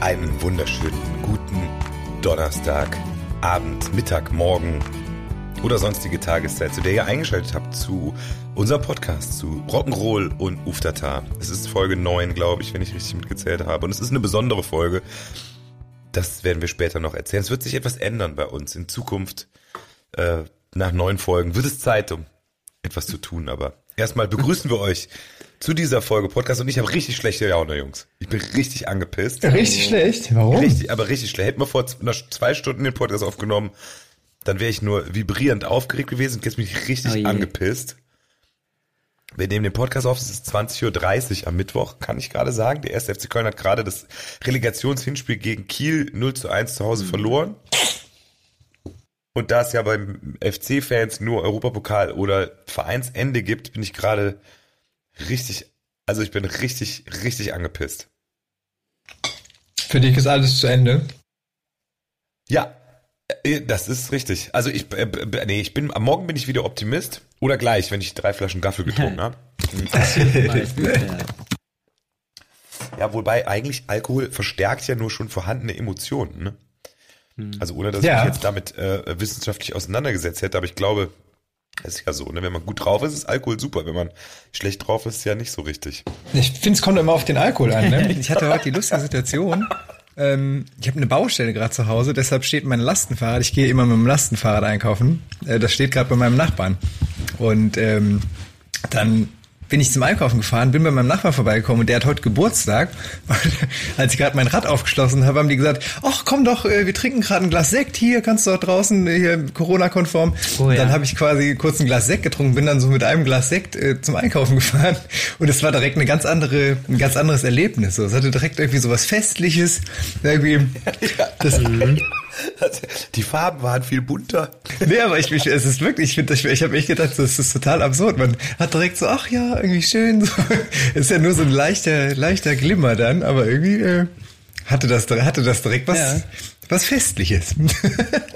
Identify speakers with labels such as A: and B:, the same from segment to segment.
A: Einen wunderschönen guten Donnerstag, Abend, Mittag, Morgen oder sonstige Tageszeit, zu der ihr eingeschaltet habt zu unserem Podcast zu Rock'n'Roll und Uftata. Es ist Folge 9, glaube ich, wenn ich richtig mitgezählt habe. Und es ist eine besondere Folge. Das werden wir später noch erzählen. Es wird sich etwas ändern bei uns in Zukunft. Äh, nach neun Folgen wird es Zeit, um etwas zu tun. Aber erstmal begrüßen wir euch zu dieser Folge Podcast. Und ich habe richtig schlechte Laune, Jungs. Ich bin richtig angepisst.
B: Richtig schlecht? Warum?
A: Richtig, aber richtig schlecht. Hätten wir vor zwei Stunden den Podcast aufgenommen, dann wäre ich nur vibrierend aufgeregt gewesen. Und jetzt bin ich richtig
C: Oh
A: angepisst. Wir nehmen den Podcast auf, es ist 20.30 Uhr am Mittwoch, kann ich gerade sagen. Der erste FC Köln hat gerade das Relegationshinspiel gegen Kiel 0 zu 1 zu Hause verloren. Und da es ja beim FC-Fans nur Europapokal oder Vereinsende gibt, bin ich gerade richtig, also ich bin richtig, richtig angepisst.
B: Für dich ist alles zu Ende.
A: Ja, äh, das ist richtig. Also ich, äh, nee, ich bin, am Morgen bin ich wieder Optimist. Oder gleich, wenn ich drei Flaschen Gaffel getrunken habe.
C: Ja.
A: Ja, wobei eigentlich Alkohol verstärkt ja nur schon vorhandene Emotionen. Ne? Also ohne, dass
B: Ja.
A: ich mich jetzt damit äh, wissenschaftlich auseinandergesetzt hätte, aber ich glaube, es ist ja so, ne? wenn man gut drauf ist, ist Alkohol super. Wenn man schlecht drauf ist, ja nicht so richtig.
B: Ich finde, es kommt immer auf den Alkohol an. Ne? Ich hatte heute die lustige Situation. Ähm, ich habe eine Baustelle gerade zu Hause, deshalb steht mein Lastenfahrrad. Ich gehe immer mit dem Lastenfahrrad einkaufen. Äh, das steht gerade bei meinem Nachbarn. Und ähm, dann bin ich zum Einkaufen gefahren, bin bei meinem Nachbarn vorbeigekommen und der hat heute Geburtstag. Und als ich gerade mein Rad aufgeschlossen habe, haben die gesagt, ach komm doch, äh, wir trinken gerade ein Glas Sekt hier, kannst du doch draußen äh, hier Corona-konform.
C: Oh ja.
B: dann habe ich quasi kurz ein Glas Sekt getrunken, bin dann so mit einem Glas Sekt äh, zum Einkaufen gefahren und es war direkt eine ganz andere, ein ganz anderes Erlebnis. So, es hatte direkt irgendwie so was Festliches, irgendwie. Das,
A: Die Farben waren viel bunter.
B: Nee, aber ich, ich es ist wirklich, ich finde, ich, ich habe echt gedacht, das ist total absurd. Man hat direkt so, ach ja, irgendwie schön. So. Ist ja nur so ein leichter, leichter Glimmer dann, aber irgendwie äh, hatte das, hatte das direkt was,
C: Ja.
B: was Festliches.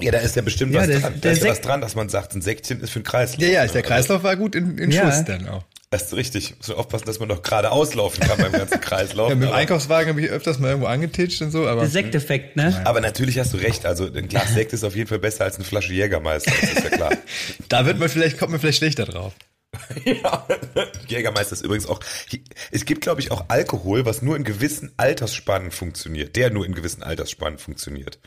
A: Ja, da ist ja bestimmt
C: Ja,
A: was
C: der-
A: dran. Da
C: der
A: ist ja was dran, dass man sagt, ein Säckchen ist für ein Kreislauf.
B: ja, ja, der Kreislauf war gut in, in
C: Ja.
B: Schuss dann auch.
A: Das ist richtig. Muss man aufpassen, dass man doch gerade auslaufen kann beim ganzen Kreislauf.
B: Ja, mit dem Einkaufswagen habe ich öfters mal irgendwo angetitscht und so, aber
C: Der Sekteffekt, ne?
A: Aber natürlich hast du recht. Also ein Glas Sekt ist auf jeden Fall besser als eine Flasche Jägermeister. Das ist ja klar.
B: da wird man vielleicht, kommt man vielleicht schlechter drauf.
A: ja. Jägermeister ist übrigens auch. Es gibt, glaube ich, auch Alkohol, was nur in gewissen Altersspannen funktioniert. Der nur in gewissen Altersspannen funktioniert.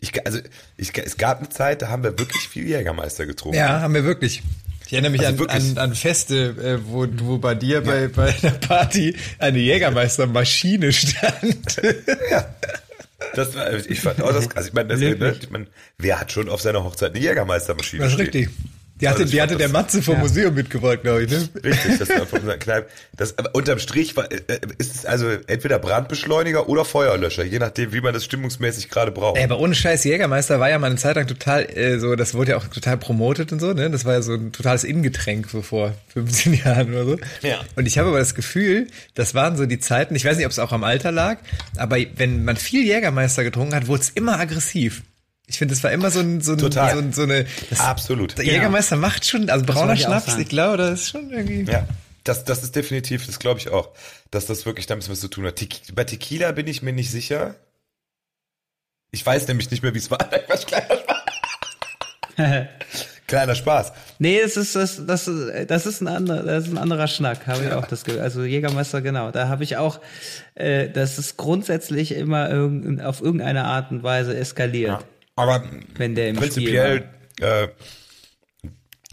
A: Ich, also ich, es gab eine Zeit, da haben wir wirklich viel Jägermeister getrunken.
B: Ja, haben wir wirklich. Ich erinnere mich
A: Also
B: an, an, an Feste, äh, wo, wo bei dir bei, bei einer Party eine Jägermeistermaschine stand.
A: Das war, ich fand auch das krass. Ich meine, das, ne, ich meine, wer hat schon auf seiner Hochzeit eine Jägermeistermaschine?
B: Das ist richtig. Die hatte,
A: Also
B: die hatte der Matze vom Museum mitgebracht, glaube ich. Ne?
A: Richtig, das war von unserer Kneipe. Das, aber unterm Strich war, äh, ist es also entweder Brandbeschleuniger oder Feuerlöscher, je nachdem, wie man das stimmungsmäßig gerade braucht.
B: Ey, aber ohne Scheiß, Jägermeister war ja mal eine Zeit lang total, äh, so, das wurde ja auch total promotet und so, ne? Das war ja so ein totales Innengetränk so vor 15 Jahren oder so.
A: Ja.
B: Und ich habe aber das Gefühl, das waren so die Zeiten, ich weiß nicht, ob es auch am Alter lag, aber wenn man viel Jägermeister getrunken hat, wurde es immer aggressiv. Ich finde, das war immer so ein, so ein,
A: Total.
B: so, ein, so eine, das,
A: Absolut.
B: Der Jägermeister macht schon, also brauner Schnaps, ich glaube, das ist schon irgendwie.
A: Ja, das, das ist definitiv, das glaube ich auch, dass das wirklich damit was zu tun hat. Te bei Tequila bin ich mir nicht sicher. Ich weiß nämlich nicht mehr, wie es war. Was kleiner Spaß. kleiner Spaß.
C: Nee, es ist das, das, ist- das ist ein anderer, das ist ein anderer Schnack, habe ich auch das Gefühl. Also Jägermeister, genau. Da habe ich auch, äh, das ist grundsätzlich immer irgend, auf irgendeine Art und Weise eskaliert.
A: Aber
C: Wenn der im
A: prinzipiell äh,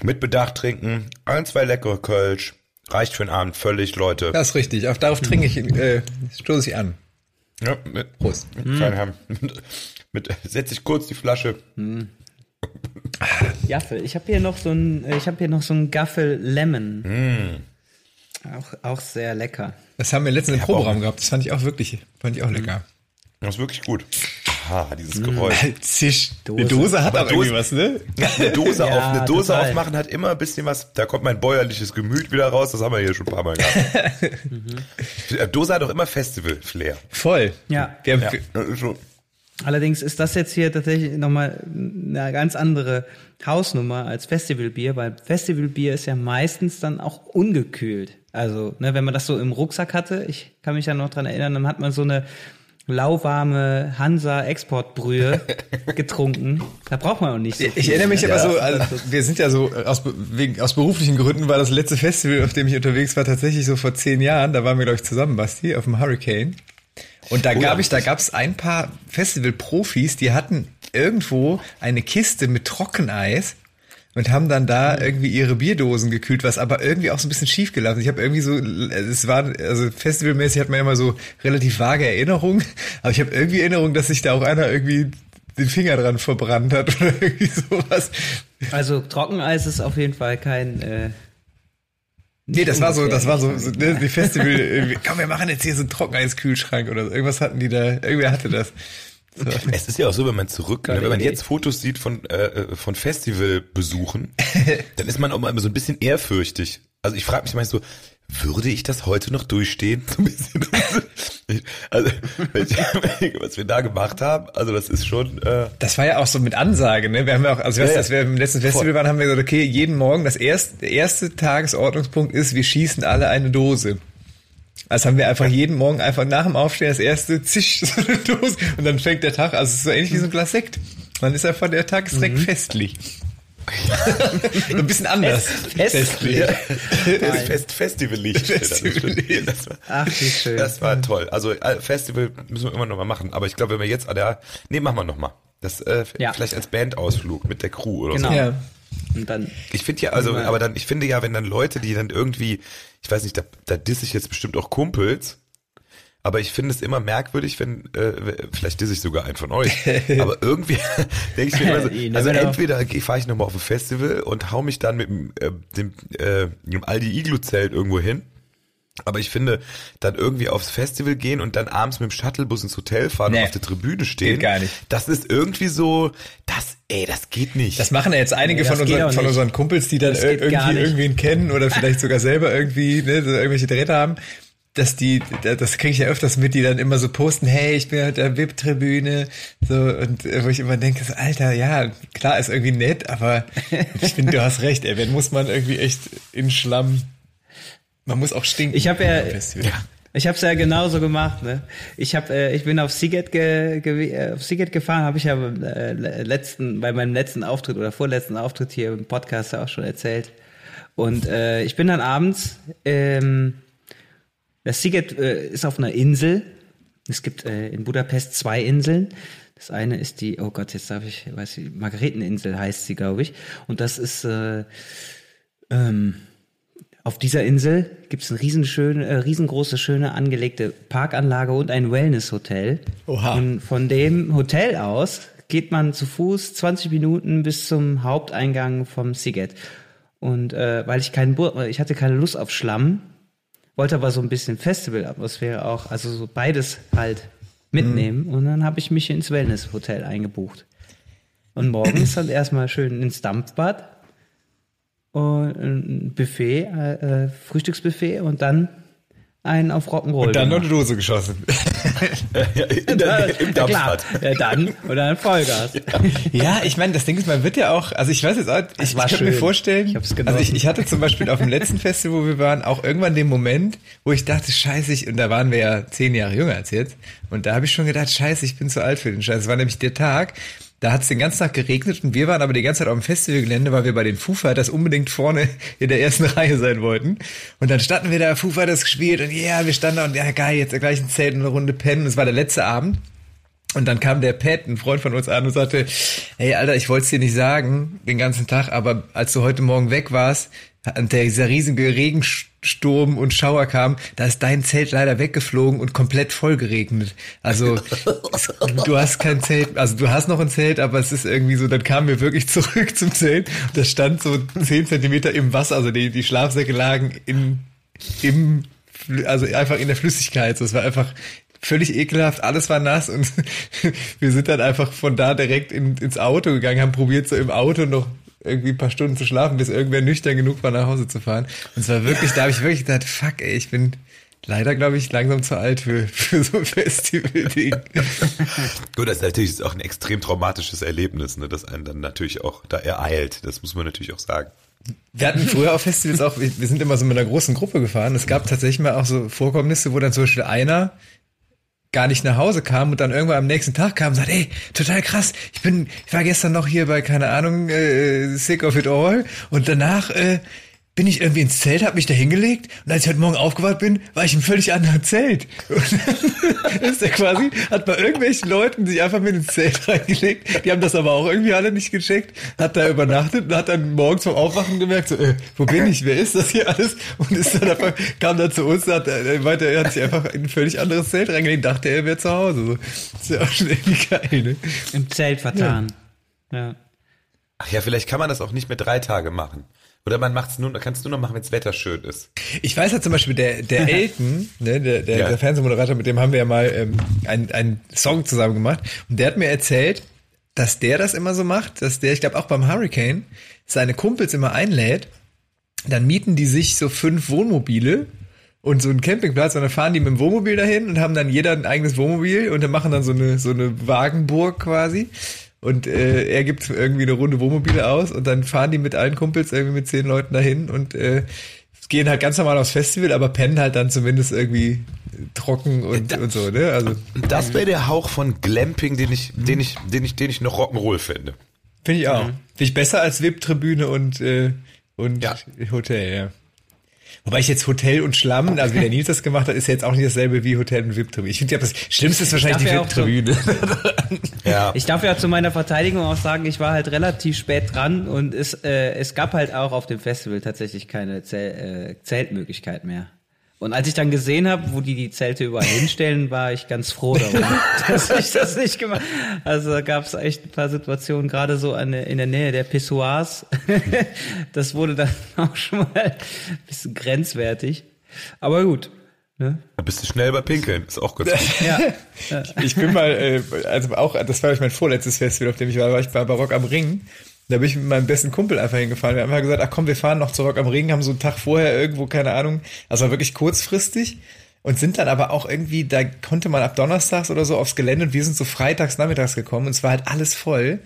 A: mit Bedacht trinken, ein, zwei leckere Kölsch, reicht für den Abend völlig, Leute.
B: Das ist richtig. Auch darauf trinke ich, äh, stoße ich an.
A: Ja, mit,
B: Prost.
A: mit Herren. mit setze ich kurz die Flasche.
C: Gaffel. Ich habe hier noch so ein, ich habe hier noch so ein Gaffel Lemon. Auch, auch sehr lecker.
B: Das haben wir letztens im Proberaum gehabt. Das fand ich auch wirklich, fand ich auch lecker.
A: Das ist wirklich gut. Dieses Geräusch.
B: Zisch.
C: Dose.
B: Eine Dose hat
A: Aber
B: aber irgendwie was, ne?
A: Eine Dose,
C: Ja,
A: auf, eine Dose
C: total.
A: aufmachen hat immer ein bisschen was, da kommt mein bäuerliches Gemüt wieder raus, das haben wir hier schon ein paar Mal gehabt. Äh, Dose hat auch immer Festival-Flair.
B: Voll.
C: Ja.
B: Wir haben,
A: Ja.
C: Allerdings ist das jetzt hier tatsächlich nochmal eine ganz andere Hausnummer als Festivalbier, weil Festivalbier ist ja meistens dann auch ungekühlt. Also, ne, wenn man das so im Rucksack hatte, ich kann mich ja noch dran erinnern, dann hat man so eine lauwarme Hansa Exportbrühe getrunken. Da braucht man auch nicht so viel.
B: Ich erinnere mich aber
A: Ja.
B: so, also wir sind ja so, äh, aus, wegen, aus beruflichen Gründen war das letzte Festival, auf dem ich unterwegs war, tatsächlich so vor zehn Jahren. Da waren wir, glaube ich, zusammen, Basti, auf dem Hurricane. Und da
A: Oh,
B: gab ich, da gab es ein paar Festival-Profis, die hatten irgendwo eine Kiste mit Trockeneis und haben dann da irgendwie ihre Bierdosen gekühlt, was aber irgendwie auch so ein bisschen schief gelaufen. ist. Ich habe irgendwie so, es war, also festivalmäßig hat man immer so relativ vage Erinnerungen, aber ich habe irgendwie Erinnerung, dass sich da auch einer irgendwie den Finger dran verbrannt hat oder irgendwie sowas.
C: Also Trockeneis ist auf jeden Fall kein. Äh,
B: Nee, das war so, das war so, so ne, die Festival, komm, wir machen jetzt hier so einen Trockeneiskühlschrank oder so. Irgendwas hatten die da, irgendwer hatte das.
A: Es ist ja auch so, wenn man zurück,
C: Geile
A: wenn man
C: Idee.
A: jetzt Fotos sieht von, äh, von Festivalbesuchen, dann ist man auch mal so ein bisschen ehrfürchtig. Also ich frage mich manchmal so, würde ich das heute noch durchstehen? So ein bisschen. Also, überlege, was wir da gemacht haben, also das ist schon, äh,
B: Das war ja auch so mit Ansage, ne? Wir haben ja auch, also ich weiß,
A: Ja, ja.
B: dass wir im letzten Festival
A: Voll.
B: waren, haben wir gesagt, okay, jeden Morgen, das erste, der erste Tagesordnungspunkt ist, wir schießen alle eine Dose. Also haben wir einfach jeden Morgen einfach nach dem Aufstehen das erste zisch so eine Dose und dann fängt der Tag, also es ist so ähnlich wie so ein Glas Sekt. Man ist einfach, der Tag ist direkt
A: Mhm.
B: festlich. so ein bisschen anders.
C: Festlich.
A: ja, das Fest. Das war,
C: Ach, wie schön.
A: das war toll. Also äh, Festival müssen wir immer noch mal machen. Aber ich glaube, wenn wir jetzt, ah, der, nee, machen wir noch mal. Das äh,
C: Ja.
A: vielleicht als Bandausflug mit der Crew oder
C: Genau.
A: so.
B: Ja.
C: Und dann.
A: Ich finde ja, also, aber dann, ich finde ja, wenn dann Leute, die dann irgendwie, ich weiß nicht, da, da disse ich jetzt bestimmt auch Kumpels, aber ich finde es immer merkwürdig, wenn, äh, vielleicht disse ich sogar einen von euch, aber irgendwie denke ich mir immer so, also entweder fahre ich nochmal auf ein Festival und hau mich dann mit dem, äh, dem, äh, dem Aldi Iglu Zelt irgendwo hin. Aber ich finde, dann irgendwie aufs Festival gehen und dann abends mit dem Shuttlebus ins Hotel fahren
B: Nee.
A: und auf der Tribüne stehen.
B: Geht gar nicht.
A: Das ist irgendwie so, das, ey, das geht nicht.
B: Das machen ja jetzt einige
C: Nee,
B: von, unseren, von unseren Kumpels, die dann irgendwie irgendwen kennen oder vielleicht sogar selber irgendwie ne, so irgendwelche Drähte haben, dass die, das kriege ich ja öfters mit, die dann immer so posten, hey, ich bin halt der VIP-Tribüne, so und äh, wo ich immer denke, so, Alter, ja, klar, ist irgendwie nett, aber ich finde, du hast recht, ey, wenn muss man irgendwie echt in Schlamm, man muss auch stinken.
C: Ich habe ja, ich habe es ja genauso gemacht. Ne? Ich habe, äh, ich bin auf Seagate, ge, ge, äh, auf Seagate gefahren, habe ich ja äh, letzten, bei meinem letzten Auftritt oder vorletzten Auftritt hier im Podcast ja auch schon erzählt. Und äh, ich bin dann abends, ähm, das Seagate äh, ist auf einer Insel. Es gibt äh, in Budapest zwei Inseln. Das eine ist die, oh Gott, jetzt darf ich, weiß ich, Margareteninsel heißt sie, glaube ich. Und das ist äh, ähm, auf dieser Insel gibt es eine riesenschöne, äh, riesengroße, schöne angelegte Parkanlage und ein Wellnesshotel.
B: Oha.
C: Und von dem Hotel aus geht man zu Fuß 20 Minuten bis zum Haupteingang vom Siget. Und äh, weil ich keinen, Bu ich hatte keine Lust auf Schlamm, wollte aber so ein bisschen Festivalatmosphäre auch, also so beides halt mitnehmen. Und dann habe ich mich ins Wellnesshotel eingebucht. Und morgens dann erstmal schön ins Dampfbad und ein Buffet, äh, äh, Frühstücksbuffet und dann einen auf Rock'n'Roll.
B: Und dann noch eine Dose geschossen.
A: in der, im. Dampfbad.
C: Ja, dann und dann Vollgas.
B: Ja, ich meine, das Ding ist, man wird ja auch, also ich weiß jetzt auch, ich, ich könnte mir vorstellen,
C: Ich hab's
B: also ich, ich hatte zum Beispiel auf dem letzten Festival, wo wir waren, auch irgendwann den Moment, wo ich dachte, scheiße, ich, und da waren wir ja zehn Jahre jünger als jetzt, und da habe ich schon gedacht, scheiße, ich bin zu alt für den Scheiß. Es war nämlich der Tag, da hat es den ganzen Tag geregnet und wir waren aber die ganze Zeit auf dem Festivalgelände, weil wir bei den Foo Fighters unbedingt vorne in der ersten Reihe sein wollten. Und dann standen wir da, Foo Fighters gespielt und ja, wir standen da und ja, geil, jetzt gleich ein Zelt und eine Runde pennen. Es war der letzte Abend. Und dann kam der Pat, ein Freund von uns, an und sagte, Hey, Alter, ich wollte es dir nicht sagen, den ganzen Tag, aber als du heute Morgen weg warst, und dieser riesige Regensturm und Schauer kam, da ist dein Zelt leider weggeflogen und komplett voll geregnet. Also du hast kein Zelt, also du hast noch ein Zelt, aber es ist irgendwie so, dann kamen wir wirklich zurück zum Zelt und das stand so zehn Zentimeter im Wasser, also die, die Schlafsäcke lagen in, im, also einfach in der Flüssigkeit. So, es war einfach völlig ekelhaft, alles war nass und wir sind dann einfach von da direkt in, ins Auto gegangen, haben probiert so im Auto noch irgendwie ein paar Stunden zu schlafen, bis irgendwer nüchtern genug war, nach Hause zu fahren. Und es war wirklich, da habe ich wirklich gedacht, fuck, ey, ich bin leider, glaube ich, langsam zu alt für, für so ein Festival-Ding.
A: Gut, das ist natürlich auch ein extrem traumatisches Erlebnis, ne, das einen dann natürlich auch da ereilt. Das muss man natürlich auch sagen.
B: Wir hatten früher auf Festivals auch, wir sind immer so mit einer großen Gruppe gefahren. Es gab tatsächlich mal auch so Vorkommnisse, wo dann zum Beispiel einer gar nicht nach Hause kam und dann irgendwann am nächsten Tag kam und sagt, ey, total krass, ich bin, ich war gestern noch hier bei, keine Ahnung, äh, Sick of It All und danach äh, bin ich irgendwie ins Zelt, habe mich da hingelegt und als ich heute Morgen aufgewacht bin, war ich im völlig anderen Zelt. Und dann ist er quasi, hat bei irgendwelchen Leuten sich einfach mit ins Zelt reingelegt. Die haben das aber auch irgendwie alle nicht gecheckt, hat da übernachtet und hat dann morgens vom Aufwachen gemerkt, so, äh, wo bin ich, wer ist das hier alles? Und ist dann einfach, kam dann zu uns, hat, er meinte, er hat sich einfach in ein völlig anderes Zelt reingelegt, dachte er wäre zu Hause. So. Das ist ja auch schon irgendwie geil, ne?
C: Im Zelt vertan. Ja. ja.
A: Ach ja, vielleicht kann man das auch nicht mit drei Tage machen. Oder man macht's nur, kann es nur noch machen, wenn das Wetter schön ist.
B: Ich weiß ja zum Beispiel, der, der Elton, ne, der, der, ja. der Fernsehmoderator, mit dem haben wir ja mal ähm, einen, einen Song zusammen gemacht. Und der hat mir erzählt, dass der das immer so macht, dass der, ich glaube auch beim Hurricane, seine Kumpels immer einlädt. Dann mieten die sich so fünf Wohnmobile und so einen Campingplatz und dann fahren die mit dem Wohnmobil dahin und haben dann jeder ein eigenes Wohnmobil und dann machen dann so eine, so eine Wagenburg quasi und äh, er gibt irgendwie eine Runde Wohnmobile aus und dann fahren die mit allen Kumpels irgendwie mit zehn Leuten dahin und äh, gehen halt ganz normal aufs Festival, aber pennen halt dann zumindest irgendwie trocken und, da, und so, ne? Also
A: das wäre der Hauch von Glamping, den ich, den ich, den ich, den ich noch Rock'n'Roll finde.
B: Finde ich auch. Mhm. Finde ich besser als VIP-Tribüne und äh, und ja. Hotel, ja. Wobei ich jetzt Hotel und Schlamm, also wie der Nils das gemacht hat, ist ja jetzt auch nicht dasselbe wie Hotel und VIP-Tribüne. Ich finde ja, das Schlimmste ist wahrscheinlich die VIP-Tribüne.
C: ja. Ich darf ja zu meiner Verteidigung auch sagen, ich war halt relativ spät dran und es, äh, es gab halt auch auf dem Festival tatsächlich keine Zel äh, Zeltmöglichkeit mehr. Und als ich dann gesehen habe, wo die die Zelte überall hinstellen, war ich ganz froh darum, dass ich das nicht gemacht Also da gab es echt ein paar Situationen, gerade so an in der Nähe der Pissoirs. das wurde dann auch schon mal ein bisschen grenzwertig. Aber gut.
A: Ne? Da bist du schnell bei Pinkeln, ist auch gut.
B: ja. Ich bin mal, äh, also auch, das war mein vorletztes Festival, auf dem ich war, war ich bei Barock am Ring. Da bin ich mit meinem besten Kumpel einfach hingefahren. Wir haben einfach gesagt, ach komm, wir fahren noch zurück am Ring, haben so einen Tag vorher irgendwo, keine Ahnung, also war wirklich kurzfristig und sind dann aber auch irgendwie, da konnte man ab Donnerstags oder so aufs Gelände und wir sind so freitags nachmittags gekommen und es war halt alles voll.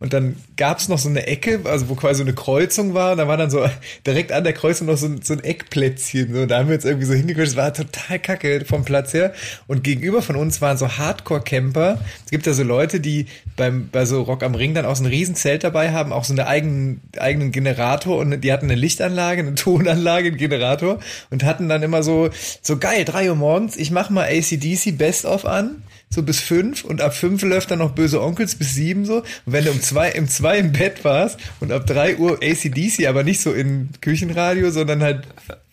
B: Und dann gab's noch so eine Ecke, also wo quasi so eine Kreuzung war. Und da war dann so direkt an der Kreuzung noch so ein, so ein Eckplätzchen. So. Und da haben wir jetzt irgendwie so hingequetscht. Es war total kacke vom Platz her. Und gegenüber von uns waren so Hardcore-Camper. Es gibt ja so Leute, die beim, bei so Rock am Ring dann auch so ein Riesenzelt dabei haben, auch so einen eigenen, eigenen Generator. Und die hatten eine Lichtanlage, eine Tonanlage, einen Generator. Und hatten dann immer so, so geil, drei Uhr morgens, ich mach mal ACDC Best of an so bis fünf und ab fünf läuft dann noch Böse Onkels bis sieben so. Und wenn du um zwei, im zwei im Bett warst und ab drei Uhr ACDC, aber nicht so in Küchenradio, sondern halt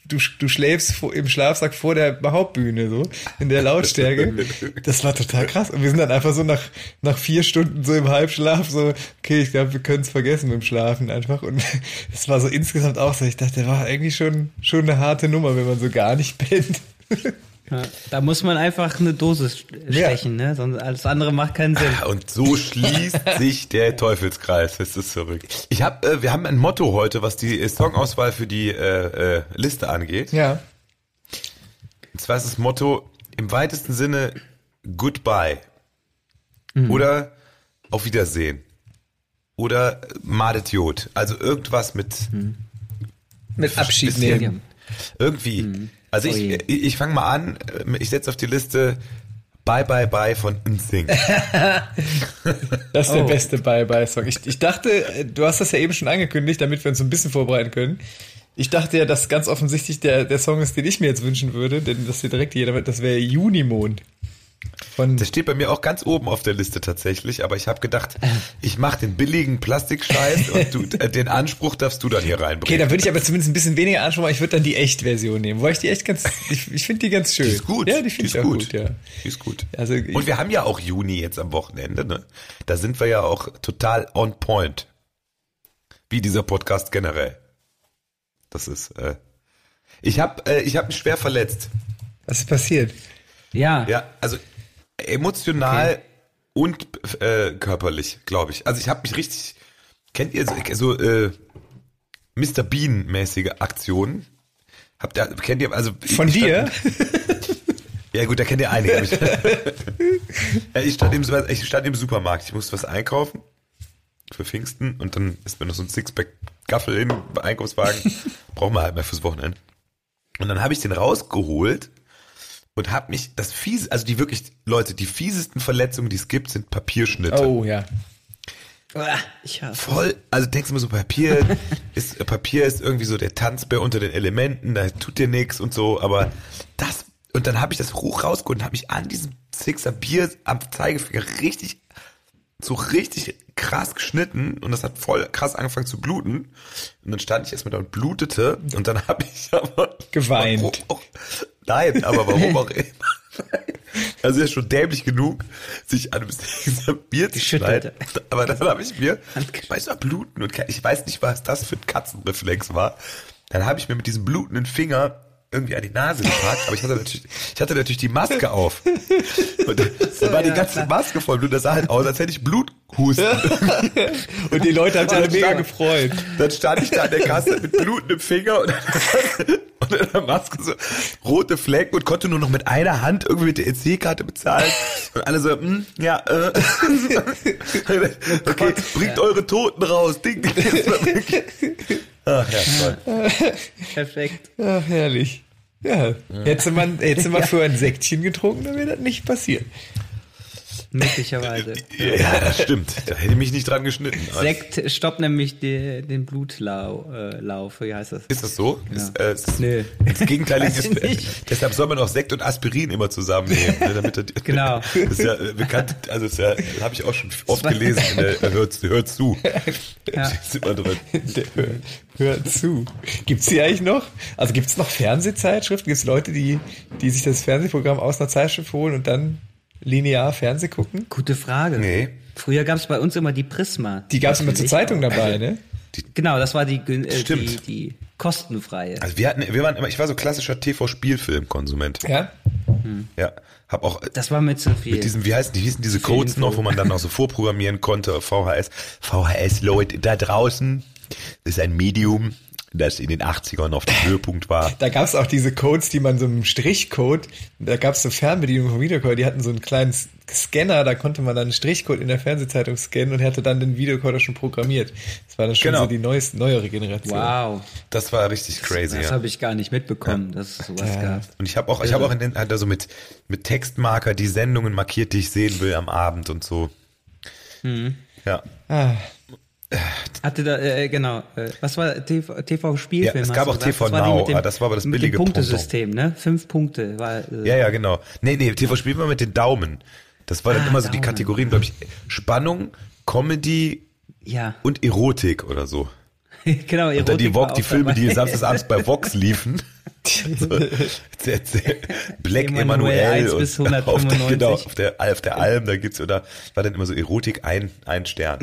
B: du, du schläfst im Schlafsack vor der Hauptbühne, so, in der Lautstärke. Das war total krass. Und wir sind dann einfach so nach, nach vier Stunden so im Halbschlaf, so, okay, ich glaube, wir können es vergessen mit dem Schlafen einfach. Und es war so insgesamt auch so, ich dachte, war irgendwie schon, schon eine harte Nummer, wenn man so gar nicht pennt.
C: Ja, da muss man einfach eine Dosis stechen, ja. ne? Sonst alles andere macht keinen Sinn.
A: Ah, und so schließt sich der Teufelskreis. Es ist zurück. Ich hab, äh, wir haben ein Motto heute, was die Songauswahl für die äh, äh, Liste angeht.
B: Ja.
A: Und zwar ist das Motto im weitesten Sinne Goodbye mhm. oder Auf Wiedersehen oder Madet Jod. Also irgendwas mit
B: mhm. mit Abschied nehmen.
A: Irgendwie. Mhm. Also ich, oh ich, ich fange mal an, ich setze auf die Liste Bye Bye Bye von NSYNC.
B: das ist der oh. beste Bye Bye Song. Ich, ich dachte, du hast das ja eben schon angekündigt, damit wir uns ein bisschen vorbereiten können. Ich dachte ja, dass ganz offensichtlich der, der Song ist, den ich mir jetzt wünschen würde, denn das hier direkt jeder, das wäre Junimond. Von
A: Das steht bei mir auch ganz oben auf der Liste tatsächlich, aber ich habe gedacht, ich mache den billigen Plastikscheiß und du, äh, den Anspruch darfst du dann hier
B: Okay,
A: reinbringen.
B: da würde ich aber zumindest ein bisschen weniger anschauen, aber ich würde dann die Echt-Version nehmen, weil ich die echt ganz, ich, ich finde die ganz schön.
A: Die ist gut.
B: Ja, die finde ich
A: ist
B: auch gut. ja.
A: Die ist gut.
B: Also
A: und wir haben ja auch Juni jetzt am Wochenende, ne? Da sind wir ja auch total on point. Wie dieser Podcast generell. Das ist, äh, ich habe äh, ich hab mich schwer verletzt.
B: Was ist passiert?
C: Ja.
A: Ja, also emotional und äh, körperlich, glaube ich. Also ich habe mich richtig, kennt ihr so, so äh, Mr. Bean-mäßige Aktionen? Habt ihr, kennt ihr, also
B: Von dir?
A: Stand, ja gut, da kennt ihr einige. Ich, ich, stand im, ich stand im Supermarkt, ich musste was einkaufen für Pfingsten und dann ist mir noch so ein Sixpack Gaffel im Einkaufswagen. Brauchen wir halt mal fürs Wochenende. Und dann habe ich den rausgeholt und habe mich das fiese, also die wirklich Leute, die fiesesten Verletzungen, die es gibt, sind Papierschnitte.
B: Oh ja.
C: Uah, Ich hasse.
A: Voll, also denkst du mir so, Papier ist, Papier ist irgendwie so der Tanzbär unter den Elementen, da tut dir nichts und so, aber das, und dann habe ich das hoch rausgeholt und habe mich an diesem Sixer Bier am Zeigefinger richtig, so richtig krass geschnitten und das hat voll krass angefangen zu bluten und dann stand ich erstmal da und blutete und dann habe ich aber
B: Geweint.
A: Auch, nein, aber warum auch immer. Also ist schon dämlich genug, sich an einem Bier zu schneiden. Aber dann habe ich mir, weißt du, bluten und ich weiß nicht, was das für ein Katzenreflex war. Dann habe ich mir mit diesem blutenden Finger irgendwie an die Nase gepackt, aber ich hatte natürlich, ich hatte natürlich die Maske auf. Und dann war die
C: ja,
A: ganze
C: klar.
A: Maske voll Blut. Das sah halt aus, als hätte ich Bluthusten.
B: Und die Leute haben sich alle mega gefreut.
A: Dann stand ich da an der Kasse mit blutendem Finger und, und in der Maske so rote Flecken und konnte nur noch mit einer Hand irgendwie mit der EC-Karte bezahlen. Und alle so, hm, ja, äh. okay, bringt eure Toten raus. Ding. Wirklich- Ach ja, toll.
C: Perfekt.
B: Ach, herrlich. Ja, hätte man, hätte man für ein Säckchen getrunken, dann wäre das nicht passiert.
C: Möglicherweise.
A: Ja, das stimmt. Da hätte ich mich nicht dran geschnitten.
C: Sekt stoppt nämlich die, den Blutlauf. Äh. Wie heißt das?
A: Ist das so? Ist, äh, ist,
C: Nö.
A: Das Gegenteil ist,
C: ich nicht.
A: deshalb soll man auch Sekt und Aspirin immer zusammennehmen. Ne, damit das,
C: Genau.
A: Das ist ja äh, bekannt, also ist ja, das habe ich auch schon oft gelesen. In der, hört, hört zu.
C: Ja.
A: Ist immer drin.
B: Der, hör, hör zu. Gibt's die eigentlich noch? Also gibt's noch Fernsehzeitschriften? Gibt's Leute, die, die sich das Fernsehprogramm aus einer Zeitschrift holen und dann linear Fernseh gucken?
C: Gute Frage.
A: Nee.
C: Früher gab es bei uns immer die Prisma.
B: Die gab's immer zur Zeitung
C: auch.
B: dabei, ne?
C: Genau, das war die, äh, die, die kostenfreie.
A: Also wir hatten, wir waren immer, ich war so klassischer TV-Spielfilm-Konsument.
B: Ja?
A: Ja. Hab auch
C: Das war mit so viel.
A: mit diesem, wie heißen die, hießen diese Codes
C: Info.
A: noch, wo man dann noch so vorprogrammieren konnte, VHS. VHS-Leute da draußen, ist ein Medium, das in den 80ern auf dem Höhepunkt war.
B: Da gab's auch diese Codes, die man so einem Strichcode, da gab's so Fernbedienungen vom Videocode, die hatten so einen kleinen Scanner, da konnte man dann einen Strichcode in der Fernsehzeitung scannen und hatte dann den Videocoder schon programmiert. Das war dann schon
A: Genau.
B: so die neueste, neuere Generation.
C: wow.
A: Das war richtig crazy,
C: Das
A: ja.
C: habe ich gar nicht mitbekommen, dass es sowas gab.
A: Und ich habe auch, ich habe auch in den, halt also mit, mit Textmarker die Sendungen markiert, die ich sehen will am Abend und so. Ja.
B: Ah,
C: Hatte da, äh, genau, äh, was war TV, TV Spielfilm?
A: Ja, es gab auch
C: gesagt?
A: TV
C: Das war
A: Now,
C: dem-
A: ah, das war aber das billige
C: Punktesystem, ne? Fünf Punkte war. Äh,
A: Ja, ja, genau. Nee, nee, TV spielt man mit den Daumen. Das war dann
C: Ah,
A: immer so die. Kategorien, glaube ich, Spannung, Comedy
C: ja.
A: und Erotik oder so.
C: genau.
A: Und dann die,
C: Erotik war
A: Vox, die Filme,
C: dabei.
A: die samstagsabends bei Vox liefen. So, Black
C: Emanuel
A: Emanuel
C: 1
A: und
C: bis
A: auf der,
C: 195.
A: genau, auf der, auf der Alm, da gibt's oder war dann immer so Erotik ein, ein Stern.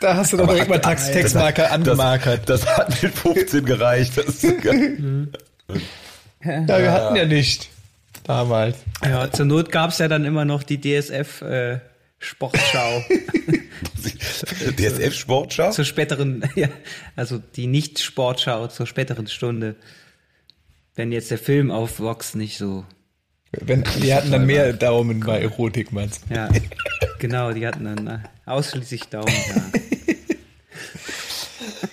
B: Da hast du doch direkt mal Text, Textmarker
A: das,
B: angemarkert.
A: Das, das hat mit 15 gereicht. Das ist so geil.
B: ja, wir hatten ja nicht damals.
C: Ja, zur Not gab's ja dann immer noch die DSF äh, Sportschau
A: DSF Sportschau?
C: zur späteren, ja, also die Nicht-Sportschau zur späteren Stunde. Wenn jetzt der Film auf Vox nicht so,
B: Wenn, die hatten dann mehr Daumen bei Erotik, meinst du?
C: ja, genau, die hatten dann äh, ausschließlich Daumen da.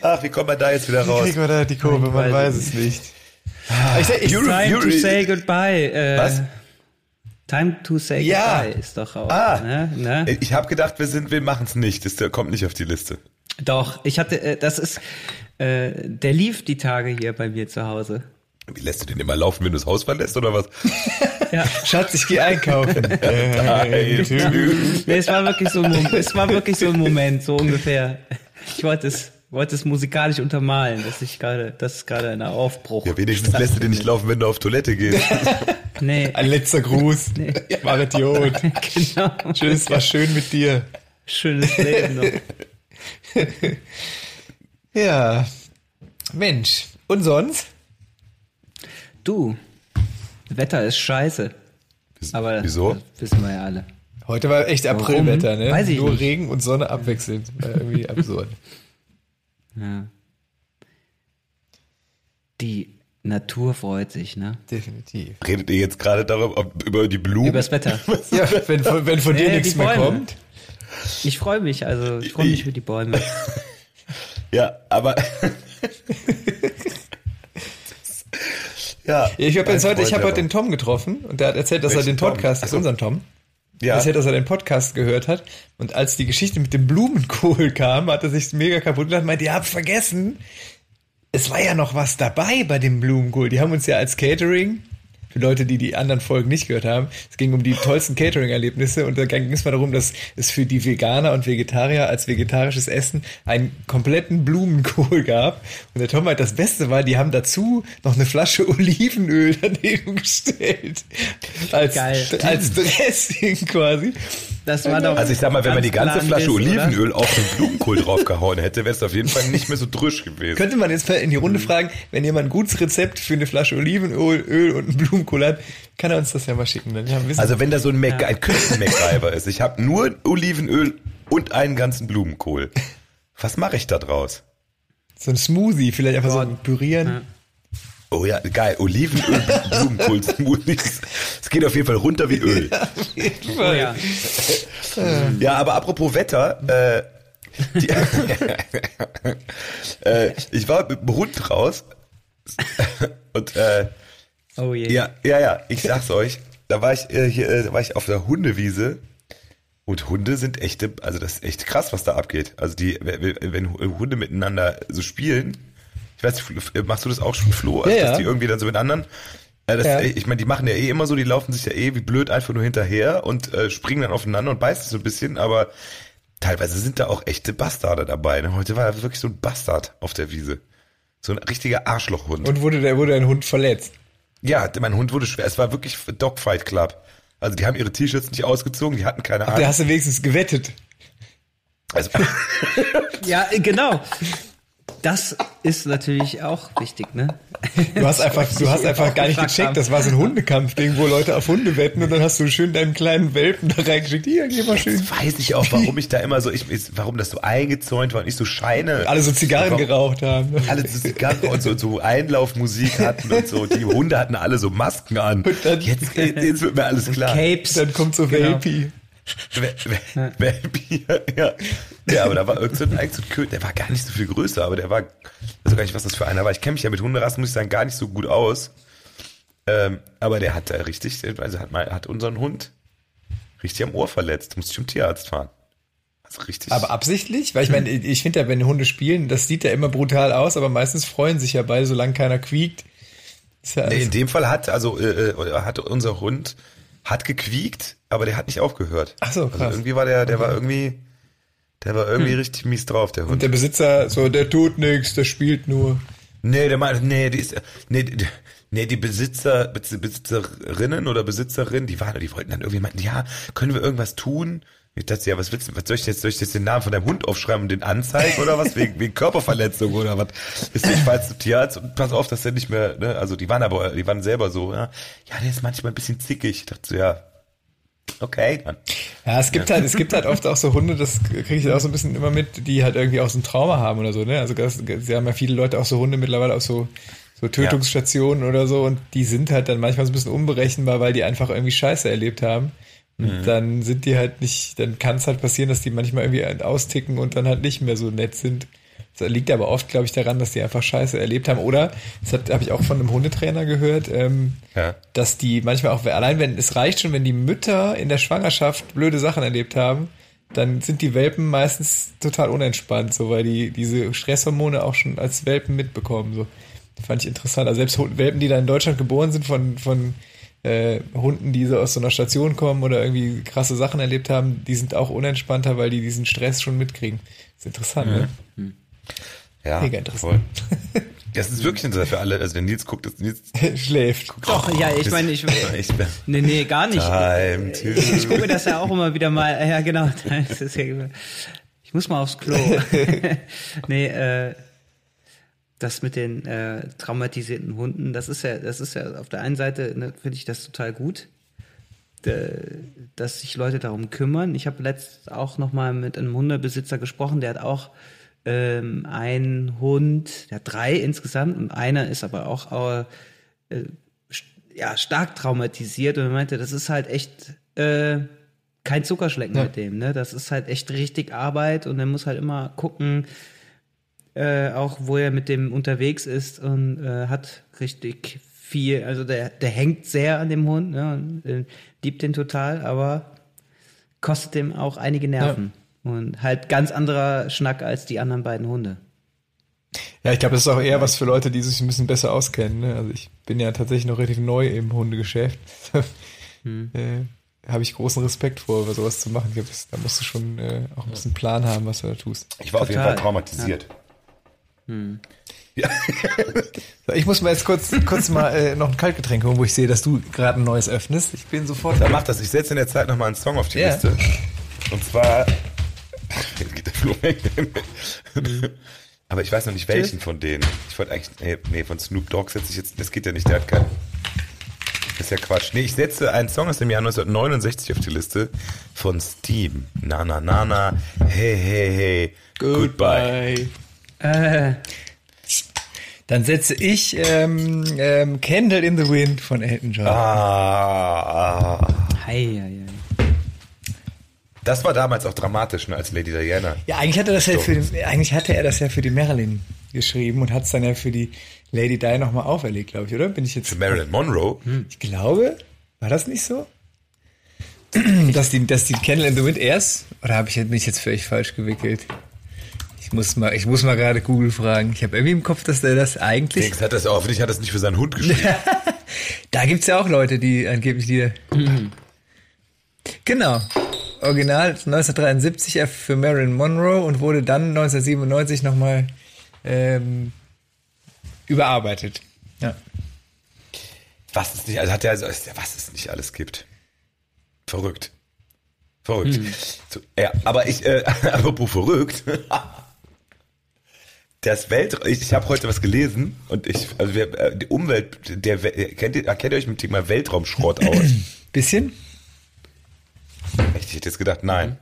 A: Ach, wie kommt man da jetzt wieder raus?
B: Kriegen wir da die Kurve, man
C: weiß es
B: nicht. Ich, sag, ich,
A: Euro-
C: Time to
A: Euro-
C: say goodbye. Äh,
A: Was?
C: Time to say
B: Ja.
C: goodbye ist doch auch.
A: Ah.
C: Ne? Ne?
A: Ich habe gedacht, wir sind, wir machen es nicht. Das der kommt nicht auf die Liste.
C: Doch, ich hatte, äh, das ist, äh, der lief die Tage hier bei mir zu Hause.
A: Wie lässt du den immer laufen, wenn du das Haus verlässt oder was?
B: ja. Schatz, ich gehe einkaufen.
C: nee, es war wirklich so ein Moment, es war wirklich so ein Moment, so ungefähr. Ich wollte es, wollte es musikalisch untermalen, dass ich gerade, das ist gerade ein Aufbruch.
A: Ja, wenigstens lässt du den nicht laufen, wenn du auf Toilette gehst.
B: nee. Ein letzter Gruß. Nee. War Idiot. genau. Tschüss, war schön mit dir.
C: Schönes Leben noch.
B: ja. Mensch. Und sonst?
C: Du, Wetter ist scheiße. Aber
A: Wieso?
C: Das wissen wir ja alle.
B: Heute war echt Aprilwetter, ne?
C: Weiß ich
B: Nur
C: nicht.
B: Regen und Sonne abwechselnd. War irgendwie absurd.
C: Ja. Die Natur freut sich, ne?
B: Definitiv.
A: Redet ihr jetzt gerade darüber, ob, über die Blumen?
C: Übers Wetter.
B: ja, wenn, von- wenn von dir
C: Nee,
B: nichts mehr kommt.
C: Ich freue mich, also ich freue mich für die Bäume.
A: Ja, aber. ja.
B: Ich habe jetzt heute, ich habe heute den Tom getroffen und der hat erzählt, dass er
A: Welchen
B: den
A: Tom?
B: Podcast,
A: Ach so.
B: unseren Tom,
A: Ja.
B: dass er den Podcast gehört hat und als die Geschichte mit dem Blumenkohl kam, hat er sich mega kaputt gemacht, meinte, ihr habt vergessen, es war ja noch was dabei bei dem Blumenkohl. Die haben uns ja als Catering, für Leute, die die anderen Folgen nicht gehört haben, es ging um die tollsten Catering-Erlebnisse und da ging es mal darum, dass es für die Veganer und Vegetarier als vegetarisches Essen einen kompletten Blumenkohl gab. Und der Tom meint, das Beste war, die haben dazu noch eine Flasche Olivenöl daneben gestellt. Als,
C: Geil.
B: als Dressing quasi.
C: Das war doch.
A: Also ich sag mal, wenn man die
C: ganz
A: ganze Flasche
C: ein Biss, oder?
A: Olivenöl auf den Blumenkohl draufgehauen hätte, wäre es auf jeden Fall nicht mehr so drisch gewesen.
B: Könnte man jetzt mal in die Runde fragen, wenn jemand ein gutes Rezept für eine Flasche Olivenöl Öl und einen Blumenkohl hat, kann er uns das ja mal schicken. Dann wir
A: Also wenn da so ein, Mac ein Küchen-MacGyver ist, ich habe nur Olivenöl und einen ganzen Blumenkohl. Was mache ich da draus?
B: so ein Smoothie, vielleicht einfach so ein Pürieren.
A: Oh ja, geil. Olivenöl, Blumenkohl-Smoothies. Es geht auf jeden Fall runter wie Öl.
C: Oh, ja.
A: Ja, aber apropos Wetter, äh, die, äh, ich war mit dem Hund raus und äh,
C: oh je.
A: ja, ja, ja, ich sag's euch, da war ich äh, hier, äh, da war ich auf der Hundewiese und Hunde sind echte, also das ist echt krass, was da abgeht. Also die, wenn Hunde miteinander so spielen, weiß nicht, machst du das auch schon, Flo, also,
B: Ja,
A: dass
B: ja.
A: die irgendwie dann so mit anderen äh, das,
B: Ja.
A: äh, Ich meine, die machen ja eh immer so, die laufen sich ja eh wie blöd einfach nur hinterher und äh, springen dann aufeinander und beißen so ein bisschen, aber teilweise sind da auch echte Bastarde dabei. Ne? Heute war wirklich so ein Bastard auf der Wiese. So ein richtiger Arschlochhund.
B: Und wurde der, wurde ein Hund verletzt.
A: ja, mein Hund wurde schwer. Es war wirklich Dogfight Club. Also die haben ihre T-Shirts nicht ausgezogen, die hatten keine
B: Da
A: Ahnung.
B: hast du wenigstens gewettet.
A: Also,
C: Ja, genau. Das ist natürlich auch wichtig, ne?
B: Du hast einfach, du hast einfach gar nicht gecheckt,
C: haben.
B: das war so ein Hundekampf-Ding, wo Leute auf Hunde wetten und dann hast du schön deinen kleinen Welpen da reingeschickt. Hier, geh mal schön.
A: jetzt weiß ich auch, warum ich da immer so, ich, ich- warum das so eingezäunt war und ich so Scheine.
B: Alle so Zigarren
A: Warum-
B: geraucht haben.
A: alle so Zigarren und so, so Einlaufmusik hatten und so. Die Hunde hatten alle so Masken an.
B: dann-
A: jetzt, jetzt wird mir alles klar.
C: Capes.
B: Dann kommt so
C: Genau.
B: Welpi.
A: Welpe, ja. ja, aber da war irgend so Köter, der war gar nicht so viel größer, aber der war, ich weiß gar nicht, was das für einer war. Ich kenne mich ja mit Hunderassen, muss ich sagen, gar nicht so gut aus. Ähm, aber der hat da richtig, also hat, mal, hat unseren Hund richtig am Ohr verletzt. Musste ich zum Tierarzt fahren. Also richtig.
B: Aber absichtlich? Weil ich meine, ich finde ja, wenn Hunde spielen, das sieht ja immer brutal aus, aber meistens freuen sich ja beide, solange keiner quiekt. Ja
A: Nee, in dem Fall hat, also äh, äh, hat unser Hund hat gequiekt, aber der hat nicht aufgehört.
B: Ach so, krass.
A: Also irgendwie war der, der war irgendwie, der war irgendwie
C: Hm.
A: richtig mies drauf, der Hund.
B: Und der Besitzer, so, der tut nichts, der spielt nur.
A: Nee, der meinte, nee, die ist, nee, die- nee, die Besitzer, Besitz- Besitzerinnen oder Besitzerinnen, die waren, die wollten dann irgendwie meinten, ja, können wir irgendwas tun? Ich dachte, ja, was willst du, was soll ich jetzt, soll ich jetzt den Namen von deinem Hund aufschreiben und den anzeigen oder was? Wegen, wegen Körperverletzung oder was? Ist ich fahr zum Tierarzt und pass auf, dass der nicht mehr, ne, also die waren aber, die waren selber so, ja, ja, der ist manchmal ein bisschen zickig. Ich dachte so, ja, okay, dann.
B: Ja, es gibt halt, es gibt halt oft auch so Hunde, das kriege ich auch so ein bisschen immer mit, die halt irgendwie auch so ein Trauma haben oder so, ne? Also das, sie haben ja viele Leute auch so Hunde mittlerweile auch so, so Tötungsstationen oder so und die sind halt dann manchmal so ein bisschen unberechenbar, weil die einfach irgendwie Scheiße erlebt haben. Und dann sind die halt nicht, dann kann es halt passieren, dass die manchmal irgendwie austicken und dann halt nicht mehr so nett sind. Das liegt aber oft, glaube ich, daran, dass die einfach Scheiße erlebt haben. Oder, das habe ich auch von einem Hundetrainer gehört, ähm,
A: Ja.
B: dass die manchmal auch, allein wenn, es reicht schon, wenn die Mütter in der Schwangerschaft blöde Sachen erlebt haben, dann sind die Welpen meistens total unentspannt, so, weil die diese Stresshormone auch schon als Welpen mitbekommen, so. Fand ich interessant. Also selbst Welpen, die da in Deutschland geboren sind von, von äh, Hunden, die so aus so einer Station kommen oder irgendwie krasse Sachen erlebt haben, die sind auch unentspannter, weil die diesen Stress schon mitkriegen. Das ist interessant, ne?
A: mhm. ne? Ja,
B: Mega interessant. Voll.
A: Das ist wirklich interessant für alle. Also der Nils guckt, das Nils
B: schläft.
C: Guckt Doch, ja, ich meine, ich, ich nee, nee, gar nicht.
A: Time
C: ich, ich gucke das ja auch immer wieder mal. Ja, genau. ich muss mal aufs Klo. nee, äh, das mit den äh, traumatisierten Hunden, das ist ja, das ist ja auf der einen Seite ne, finde ich das total gut, dass sich Leute darum kümmern. Ich habe letzt auch noch mal mit einem Hundebesitzer gesprochen, der hat auch ähm, einen Hund, der hat drei insgesamt und einer ist aber auch äh, ja stark traumatisiert und er meinte, das ist halt echt äh, kein Zuckerschlecken ja. mit dem, ne? Das ist halt echt richtig Arbeit und er muss halt immer gucken, äh, auch wo er mit dem unterwegs ist und äh, hat richtig viel, also der, der hängt sehr an dem Hund, ne, und, äh, liebt den total, aber kostet dem auch einige Nerven. Ja. Und halt ganz anderer Schnack als die anderen beiden Hunde.
B: Ja, ich glaube, das ist auch eher was für Leute, die sich ein bisschen besser auskennen. Ne? Also ich bin ja tatsächlich noch relativ neu im Hundegeschäft. hm. äh, habe ich großen Respekt vor, über sowas zu machen. Glaub, da musst du schon äh, auch ein bisschen Plan haben, was du da tust.
A: Ich war Total. auf jeden Fall traumatisiert. Ja.
B: Hm. Ja. ich muss mal jetzt kurz, kurz mal äh, noch ein Kaltgetränk holen, wo ich sehe, dass du gerade ein neues öffnest. Ich bin sofort.
A: Dann mach das. Ich setze in der Zeit nochmal einen Song auf die ja. Liste. Und zwar. Jetzt geht der Flur weg. Aber ich weiß noch nicht welchen von denen. Ich wollte eigentlich. Nee, nee, von Snoop Dogg setze ich jetzt. Das geht ja nicht, der hat keinen. Das ist ja Quatsch. Nee, ich setze einen Song aus dem Jahr 1969 auf die Liste von Steam. Na, na, na, na. Hey, hey, hey. Goodbye. Goodbye. Äh.
B: Dann setze ich ähm, ähm, Candle in the Wind von Elton John.
A: Ah. ah.
C: Hei, hei, hei.
A: Das war damals auch dramatisch, ne, als Lady Diana.
B: Ja, eigentlich hatte, das ja für eigentlich hatte er das ja für die Marilyn geschrieben und hat es dann ja für die Lady Di nochmal auferlegt, glaube ich, oder? Bin ich jetzt.
A: Für Marilyn Monroe?
B: Hm. Ich glaube, war das nicht so? dass die, dass die Candle in the Wind erst, oder habe ich, bin ich jetzt völlig falsch gewickelt? Ich muss mal, ich muss mal gerade Google fragen. Ich habe irgendwie im Kopf, dass der das eigentlich.
A: Denkst, hat das auch, hat das nicht für seinen Hund geschrieben.
B: da gibt's ja auch Leute, die angeblich die. genau. Original 1973 für Marilyn Monroe und wurde dann 1997 nochmal ähm, überarbeitet. Ja.
A: Was es nicht, also hat er also, was es nicht alles gibt. Verrückt. Verrückt. Hm. So, ja, aber ich, äh, apropos verrückt. Das Welt, ich, ich habe heute was gelesen und ich, also wir, äh, die Umwelt, der, kennt ihr, kennt ihr euch mit dem Thema Weltraumschrott aus?
B: Bisschen?
A: Echt, ich hätte jetzt gedacht, nein.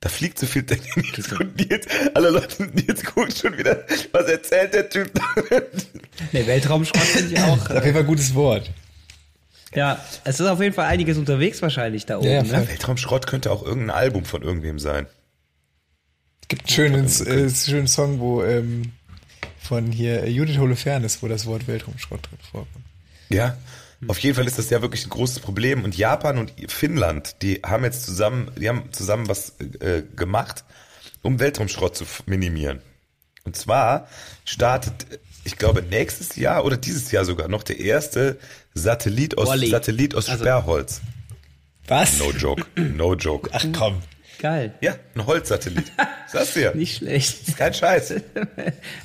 A: Da fliegt so viel Nils, Nils, alle Leute, Nils gucken schon wieder, was erzählt der Typ?
C: nee, Weltraumschrott finde ich auch.
B: Auf jeden Fall ein gutes Wort.
C: Ja, es ist auf jeden Fall einiges unterwegs wahrscheinlich da oben. Ja, ne?
A: Weltraumschrott könnte auch irgendein Album von irgendwem sein.
B: Es gibt einen schönen, äh, schönen Song, wo ähm, von hier Judith Holofernes, wo das Wort Weltraumschrott drin vorkommt.
A: Ja, auf jeden Fall ist das ja wirklich ein großes Problem. Und Japan und Finnland, die haben jetzt zusammen, die haben zusammen was äh, gemacht, um Weltraumschrott zu minimieren. Und zwar startet, ich glaube, nächstes Jahr oder dieses Jahr sogar noch der erste Satellit aus, Satellit aus also, Sperrholz.
B: Was?
A: No joke, no joke.
B: Ach komm.
C: Geil.
A: Ja, ein Holzsatellit. Sagst du ja.
C: Nicht schlecht.
A: Kein Scheiß.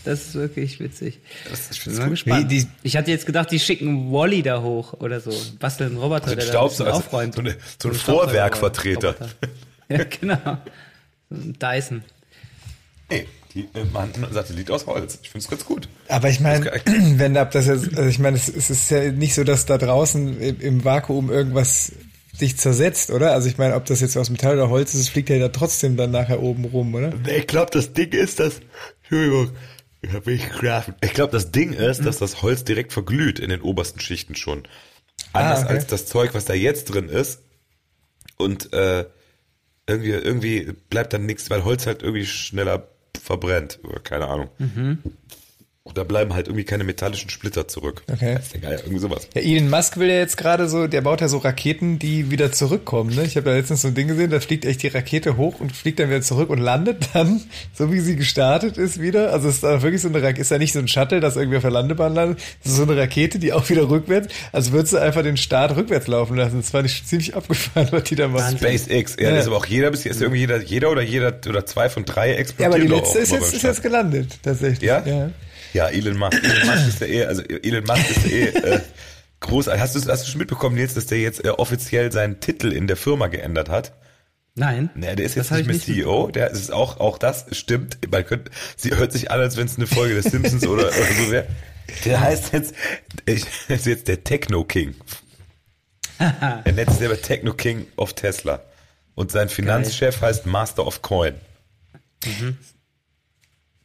C: Das ist wirklich witzig. Das ist, ich bin gespannt. Die, ich hatte jetzt gedacht, die schicken Wally da hoch oder so. Basteln einen Roboter,
A: also der Staubs, da also aufräumt. So, eine, so ein Vorwerkvertreter.
C: Ja, genau. So ein Dyson.
A: Nee, die machen einen Satellit aus Holz. Ich finde es ganz gut.
B: Aber ich meine, wenn da das jetzt, also ich meine, es, es ist ja nicht so, dass da draußen im Vakuum irgendwas sich zersetzt, oder? Also ich meine, ob das jetzt aus Metall oder Holz ist, fliegt ja da trotzdem dann nachher oben rum, oder?
A: Ich glaube, das Ding ist, dass, Entschuldigung, ich habe mich grafen. Ich glaube, das Ding ist, dass das Holz direkt verglüht in den obersten Schichten schon. Anders ah, okay. als das Zeug, was da jetzt drin ist. Und äh, irgendwie, irgendwie bleibt dann nichts, weil Holz halt irgendwie schneller verbrennt. Keine Ahnung. Mhm. Und da bleiben halt irgendwie keine metallischen Splitter zurück.
B: Okay.
A: Das ist ja geil, irgendwie sowas.
B: Ja, Elon Musk will ja jetzt gerade so, der baut ja so Raketen, die wieder zurückkommen. Ne? Ich habe da letztens so ein Ding gesehen, da fliegt echt die Rakete hoch und fliegt dann wieder zurück und landet dann, so wie sie gestartet ist wieder. Also es ist da wirklich so eine Rakete, ist ja nicht so ein Shuttle, das irgendwie auf der Landebahn landet. Es ist so eine Rakete, die auch wieder rückwärts, als würdest du einfach den Start rückwärts laufen lassen. Das war nicht ziemlich abgefahren, was die da machen.
A: SpaceX, ja,
B: Ja.
A: das ist aber auch jeder, bis ist irgendwie jeder, jeder oder jeder oder zwei von drei
B: Ja,
A: explodieren.
B: aber die letzte ist jetzt, ist jetzt gelandet, tatsächlich.
A: Ja?
B: Ja.
A: Ja, Elon Musk. Elon Musk ist ja eh, also Elon Musk ist ja eh äh, großartig. Hast du, hast du schon mitbekommen jetzt, dass der jetzt äh, offiziell seinen Titel in der Firma geändert hat?
C: Nein.
A: Naja, der ist jetzt nicht
C: ich
A: mehr
C: nicht
A: CEO, der ist auch, auch das stimmt. Man könnte, sie hört sich an, als wenn es eine Folge des Simpsons oder, oder so wäre. Der heißt jetzt, ich, ist jetzt der Techno King. er nennt sich selber Techno King of Tesla. Und sein Finanzchef heißt Master of Coin.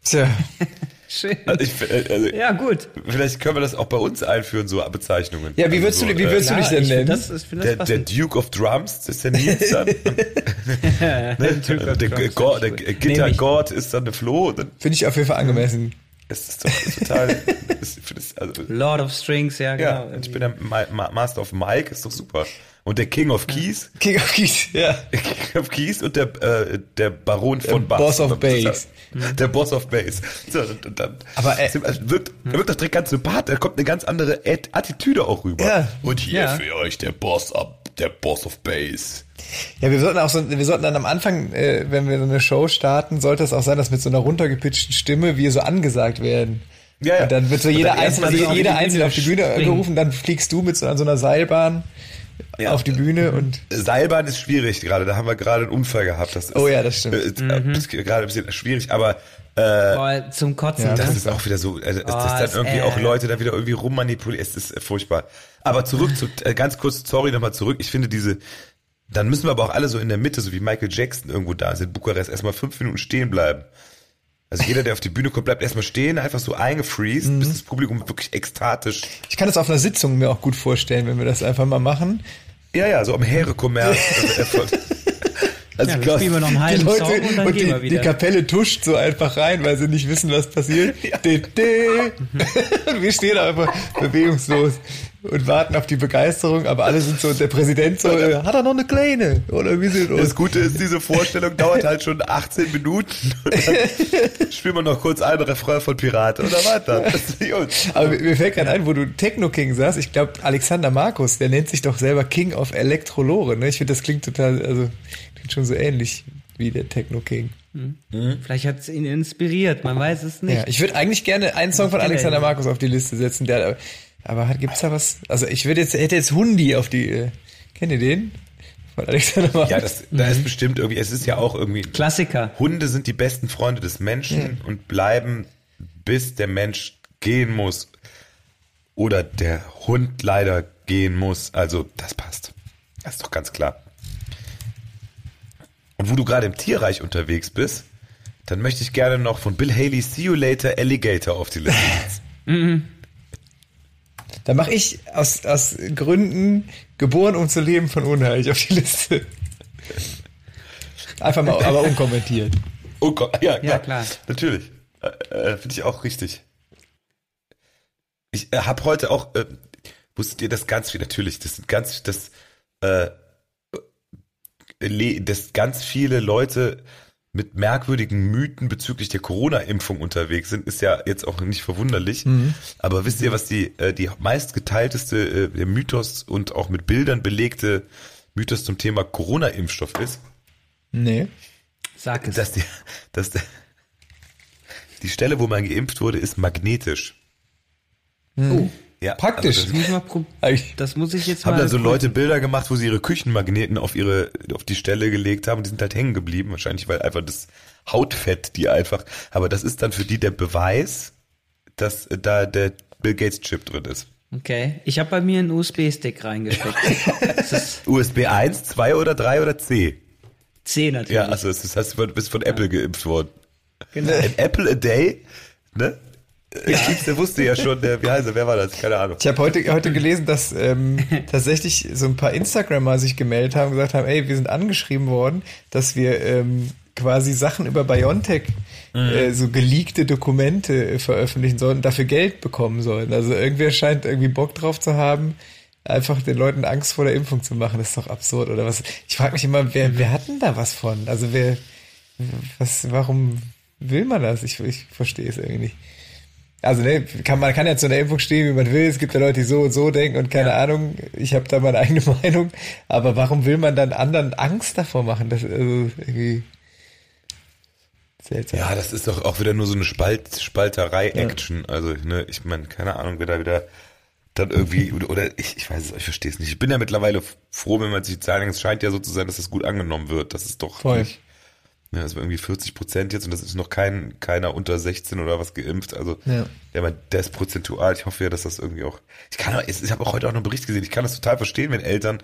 B: Tja,
C: Schön.
A: Also ich, äh, also
C: Ja, gut.
A: Vielleicht können wir das auch bei uns einführen, so Bezeichnungen.
B: Ja, wie
A: Also
B: würdest
A: so,
B: du, wie
A: äh,
B: würdest du
C: Ja,
B: dich denn nennen?
C: Das,
A: der, der. Duke of Drums, das ist der Nils dann. ne?
C: Duke of
A: der
C: Drums
A: God, der
C: gut.
A: Gitter. God ist dann der Flo. Dann
B: Finde ich auf jeden Fall angemessen.
A: ist das doch total. ist, also,
C: Lord of Strings, ja,
A: ja,
C: genau.
A: und ich bin der Ma Ma Master of Mike, ist doch super. Und der King of Keys,
B: King of Keys, ja.
A: der King of Keys und der, äh, der Baron von Bass.
B: Boss of Bass.
A: Der Boss of Bass. So, und, dann,
B: Aber, äh,
A: also wirkt, er wirkt doch direkt ganz sympathisch, da kommt eine ganz andere At- Attitüde auch rüber.
B: Ja.
A: Und hier
C: Ja.
A: für euch der Boss ab, der Boss of Bass.
B: Ja, wir sollten auch so, wir sollten dann am Anfang, äh, wenn wir so eine Show starten, sollte es auch sein, dass mit so einer runtergepitchten Stimme wir so angesagt werden.
A: Ja, ja.
B: Und dann wird so jeder Einzelne, jeder
C: die
B: Einzelne
C: Bühne
B: auf die Bühne
C: springen.
B: gerufen, dann fliegst du mit so an so einer Seilbahn
A: Ja.
B: auf die Bühne und
A: Seilbahn ist schwierig gerade, da haben wir gerade einen Unfall gehabt. Das ist,
B: Oh ja, das stimmt.
A: Äh, äh, ist gerade ein bisschen schwierig, aber äh,
C: Boah, zum Kotzen.
B: Ja,
C: ne?
A: das ist auch wieder so, dass
C: Oh,
A: dann
C: ist,
A: irgendwie
C: äh,
A: auch Leute da wieder irgendwie rummanipulieren, es ist äh, furchtbar. Aber zurück zu, äh, ganz kurz, sorry nochmal zurück, ich finde diese, dann müssen wir aber auch alle so in der Mitte, so wie Michael Jackson irgendwo da ist in Bukarest, erstmal fünf Minuten stehen bleiben. Also jeder, der auf die Bühne kommt, bleibt erstmal stehen, einfach so eingefreezed,
B: Mhm.
A: bis das Publikum wirklich ekstatisch.
B: ich kann das auf einer Sitzung mir auch gut vorstellen, wenn wir das einfach mal machen.
A: Ja, ja, so am Heerekommerz. also, also
C: Ja,
A: ich
C: wir
A: glaub-
C: spielen wir noch einen
B: Die
C: halben
B: Leute
C: Song und dann
B: und
C: gehen wir
B: die, die
C: wieder.
B: Kapelle tuscht so einfach rein, weil sie nicht wissen, was passiert. De, de. Und wir stehen einfach bewegungslos und warten auf die Begeisterung, aber alle sind so, der Präsident so, hat er noch eine kleine? Oder wie sieht
A: Das
B: aus?
A: Gute ist, diese Vorstellung dauert halt schon 18 Minuten. Und dann spielen wir noch kurz einen Refrain von Piraten oder weiter. Das ist gut.
B: Aber mir- fällt gerade ein, wo du Techno King sagst, ich glaube, Alexander Markus, der nennt sich doch selber King of Elektrolore. Ne? Ich finde, das klingt total, also klingt schon so ähnlich wie der Techno King.
C: Vielleicht hat es ihn inspiriert, man weiß es nicht.
B: Ja, ich würde eigentlich gerne einen Song von Alexander. Markus auf die Liste setzen, der, aber hat, gibt's da was? Also ich würde jetzt, hätte jetzt Hundi auf die, äh, kennt ihr den? Von Alexander Markus.
A: Ja, das, da ist bestimmt irgendwie, es ist ja auch irgendwie,
C: Klassiker.
A: Hunde sind die besten Freunde des Menschen und bleiben, bis der Mensch gehen muss oder der Hund leider gehen muss. Also, das passt. Das ist doch ganz klar. Und wo du gerade im Tierreich unterwegs bist, dann möchte ich gerne noch von Bill Haley See You Later Alligator auf die Liste setzen.
B: Da mache ich aus, aus Gründen geboren, um zu leben von Unheil auf die Liste. Einfach mal, aber unkommentiert.
A: Oh Gott, ja,
C: Ja, klar.
A: Natürlich. Äh, äh, Finde ich auch richtig. Ich äh, habe heute auch, äh, wusstet ihr das ganz viel, natürlich, das sind ganz, das, äh, dass ganz viele Leute mit merkwürdigen Mythen bezüglich der Corona-Impfung unterwegs sind, ist ja jetzt auch nicht verwunderlich. Aber wisst ihr, was die, äh, die meistgeteilteste äh, der Mythos und auch mit Bildern belegte Mythos zum Thema Corona-Impfstoff ist?
B: Nee.
C: Sag es.
A: dass die, dass der, die Stelle, wo man geimpft wurde, ist magnetisch.
C: oh,
A: Ja,
B: Praktisch.
A: Also
C: das, muss ich mal prob-
B: Eigentlich-
C: das muss ich jetzt
A: das haben
C: mal.
A: dann so
C: prüfen.
A: Leute Bilder gemacht, wo sie ihre Küchenmagneten auf ihre, auf die Stelle gelegt haben und die sind halt hängen geblieben. Wahrscheinlich, weil einfach das Hautfett, die einfach, aber das ist dann für die der Beweis, dass da der Bill Gates Chip drin ist.
C: Okay, ich habe bei mir einen USB-Stick reingesteckt. das
A: USB 1, 2 oder 3 oder C?
C: C natürlich.
A: Ja, also ist, hast du bist von Apple geimpft worden.
C: genau.
A: An Apple a day, ne? Ja. Der wusste ja schon, der, wie heißt er, wer war das? Keine Ahnung.
B: Ich habe heute, heute gelesen, dass ähm, tatsächlich so ein paar Instagrammer sich gemeldet haben und gesagt haben, ey, wir sind angeschrieben worden, dass wir ähm, quasi Sachen über Biontech, mhm. äh, so geleakte Dokumente äh, veröffentlichen sollen und dafür Geld bekommen sollen. Also irgendwer scheint irgendwie Bock drauf zu haben, einfach den Leuten Angst vor der Impfung zu machen. Das ist doch absurd, oder was? Ich frage mich immer, wer, wer hat denn da was von? Also wer, was, warum will man das? Ich, ich verstehe es irgendwie nicht. Also ne, kann, man kann ja zu einer Impfung stehen, wie man will. Es gibt ja Leute, die so und so denken und keine ja. Ahnung. Ich habe da meine eigene Meinung. Aber warum will man dann anderen Angst davor machen? Das also irgendwie
A: seltsam. Ja, das ist doch auch wieder nur so eine Spalt, Spalterei-Action. Ja. Also ne, ich meine, keine Ahnung, wer da wieder dann irgendwie oder, ich, ich weiß es, ich verstehe es nicht. Ich bin ja mittlerweile froh, wenn man sich sagen, es scheint ja so zu sein, dass das gut angenommen wird. Das ist doch
B: Voll.
A: Nicht, ja, das war irgendwie 40 Prozent jetzt und das ist noch kein, keiner unter 16 oder was geimpft. Also ja. der, der ist prozentual. Ich hoffe ja, dass das irgendwie auch. Ich kann ich habe auch heute auch noch einen Bericht gesehen. Ich kann das total verstehen, wenn Eltern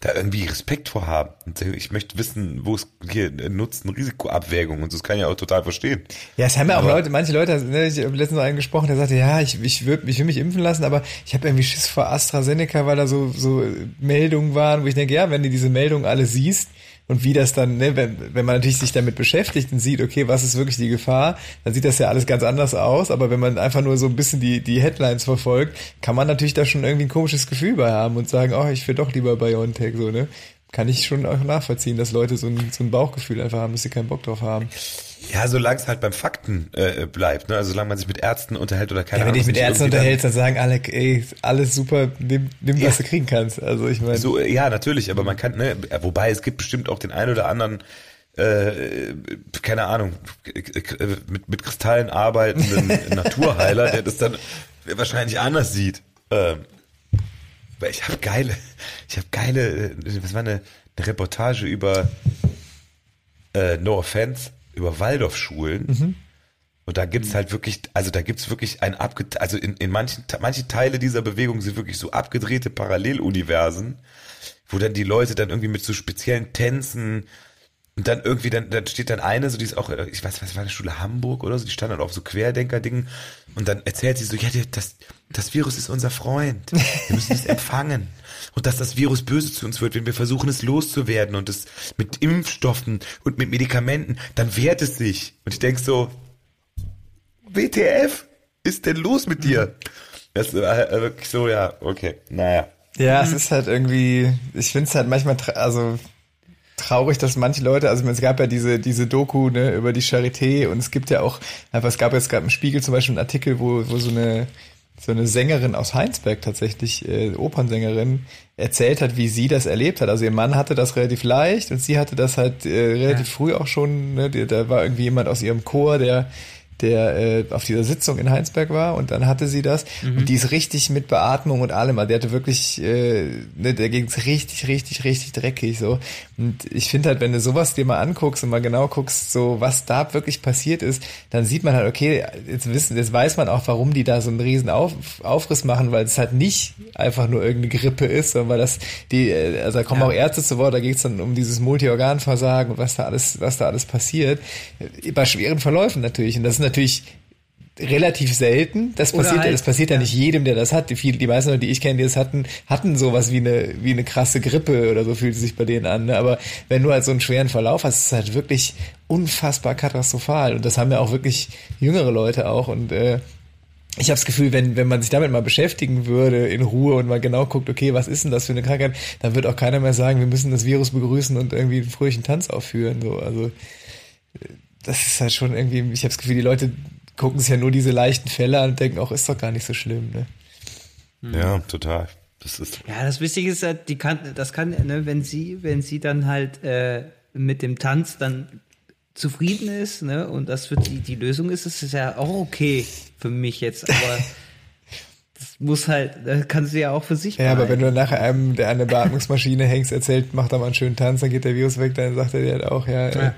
A: da irgendwie Respekt vor haben. Und ich möchte wissen, wo es hier Nutzen, Risikoabwägung und so. Das kann ich ja auch total verstehen.
B: Ja, es haben ja auch Leute, manche Leute, ne, ich habe letztens noch einen gesprochen, der sagte, ja, ich, ich, würd, ich will mich impfen lassen, aber ich habe irgendwie Schiss vor AstraZeneca, weil da so, so Meldungen waren, wo ich denke, ja, wenn du diese Meldungen alle siehst, und wie das dann, ne, wenn, wenn man natürlich sich damit beschäftigt und sieht, okay, was ist wirklich die Gefahr, dann sieht das ja alles ganz anders aus. Aber wenn man einfach nur so ein bisschen die, die Headlines verfolgt, kann man natürlich da schon irgendwie ein komisches Gefühl bei haben und sagen, oh, ich will doch lieber BioNTech, so, ne? Kann ich schon auch nachvollziehen, dass Leute so ein, so ein Bauchgefühl einfach haben, dass sie keinen Bock drauf haben.
A: Ja, solange es halt beim Fakten äh, bleibt, ne? Also solange man sich mit Ärzten unterhält oder keine
B: ja,
A: Ahnung.
B: Wenn dich mit Ärzten unterhältst, dann sagen alle, ey, alles super, nimm, nimm ja. was du kriegen kannst. Also ich meine.
A: So, ja, natürlich, aber man kann, ne, wobei es gibt bestimmt auch den einen oder anderen äh, keine Ahnung, mit, mit Kristallen arbeitenden Naturheiler, der das dann wahrscheinlich anders sieht. Ähm, weil ich habe geile, ich habe geile, was war eine, eine Reportage über äh, No Offense, über Waldorfschulen. Mhm. Und da gibt's halt wirklich, also da gibt's wirklich ein abge, also in, in manchen, manche Teile dieser Bewegung sind wirklich so abgedrehte Paralleluniversen, wo dann die Leute dann irgendwie mit so speziellen Tänzen und dann irgendwie, dann, dann steht dann eine, so die ist auch, ich weiß, was war eine Schule Hamburg oder so, die stand dann auf so Querdenker-Dingen und dann erzählt sie so, ja, das, das Virus ist unser Freund. Wir müssen es empfangen und dass das Virus böse zu uns wird, wenn wir versuchen, es loszuwerden und es mit Impfstoffen und mit Medikamenten, dann wehrt es sich. Und ich denk so, WTF, ist denn los mit dir? Das ist wirklich so, ja, okay, naja.
B: Ja, es ist halt irgendwie, ich finde es halt manchmal, also traurig, dass manche Leute, also es gab ja diese, diese Doku ne, über die Charité und es gibt ja auch, einfach, es gab jetzt gerade im Spiegel zum Beispiel einen Artikel, wo, wo so eine so eine Sängerin aus Heinsberg tatsächlich, äh, Opernsängerin, erzählt hat, wie sie das erlebt hat. Also ihr Mann hatte das relativ leicht und sie hatte das halt äh, relativ ja. früh auch schon. Ne? Da war irgendwie jemand aus ihrem Chor, der der äh, auf dieser Sitzung in Heinsberg war und dann hatte sie das. Mhm. und die ist richtig mit Beatmung und allem, also der hatte wirklich, äh, ne, der ging's richtig, richtig, richtig dreckig so. Und ich finde halt, wenn du sowas dir mal anguckst und mal genau guckst, so was da wirklich passiert ist, dann sieht man halt, okay, jetzt wissen, jetzt weiß man auch, warum die da so einen riesen Auf, Aufriss machen, weil es halt nicht einfach nur irgendeine Grippe ist, sondern weil das die, äh, also da kommen ja. auch Ärzte zu Wort, da geht's dann um dieses Multiorganversagen und was da alles, was da alles passiert, bei schweren Verläufen natürlich. Und das ist natürlich relativ selten. Das passiert, halt, das passiert ja, ja, nicht jedem, der das hat. Die, die meisten Leute, die ich kenne, die das hatten, hatten sowas wie eine, wie eine krasse Grippe oder so fühlt es sich bei denen an. Ne? Aber wenn du halt so einen schweren Verlauf hast, ist es halt wirklich unfassbar katastrophal. Und das haben ja auch wirklich jüngere Leute auch. Und äh, ich habe das Gefühl, wenn, wenn man sich damit mal beschäftigen würde in Ruhe und mal genau guckt, okay, was ist denn das für eine Krankheit, dann wird auch keiner mehr sagen, wir müssen das Virus begrüßen und irgendwie einen fröhlichen Tanz aufführen. So, also das ist halt schon irgendwie, ich habe das Gefühl, die Leute gucken sich ja nur diese leichten Fälle an und denken auch, ist doch gar nicht so schlimm, ne?
A: Hm. Ja, total. Das ist
C: ja, das Wichtige ist halt, die kann, das kann, ne, wenn sie, wenn sie dann halt äh, mit dem Tanz dann zufrieden ist, ne, und das für die die Lösung ist, ist es ja auch okay für mich jetzt, aber das muss halt, das kann sie ja auch für sich
B: Ja, behalten. aber wenn du nachher einem, der an der Beatmungsmaschine hängst, erzählt, mach da mal einen schönen Tanz, dann geht der Virus weg, dann sagt er dir halt auch, ja, ja.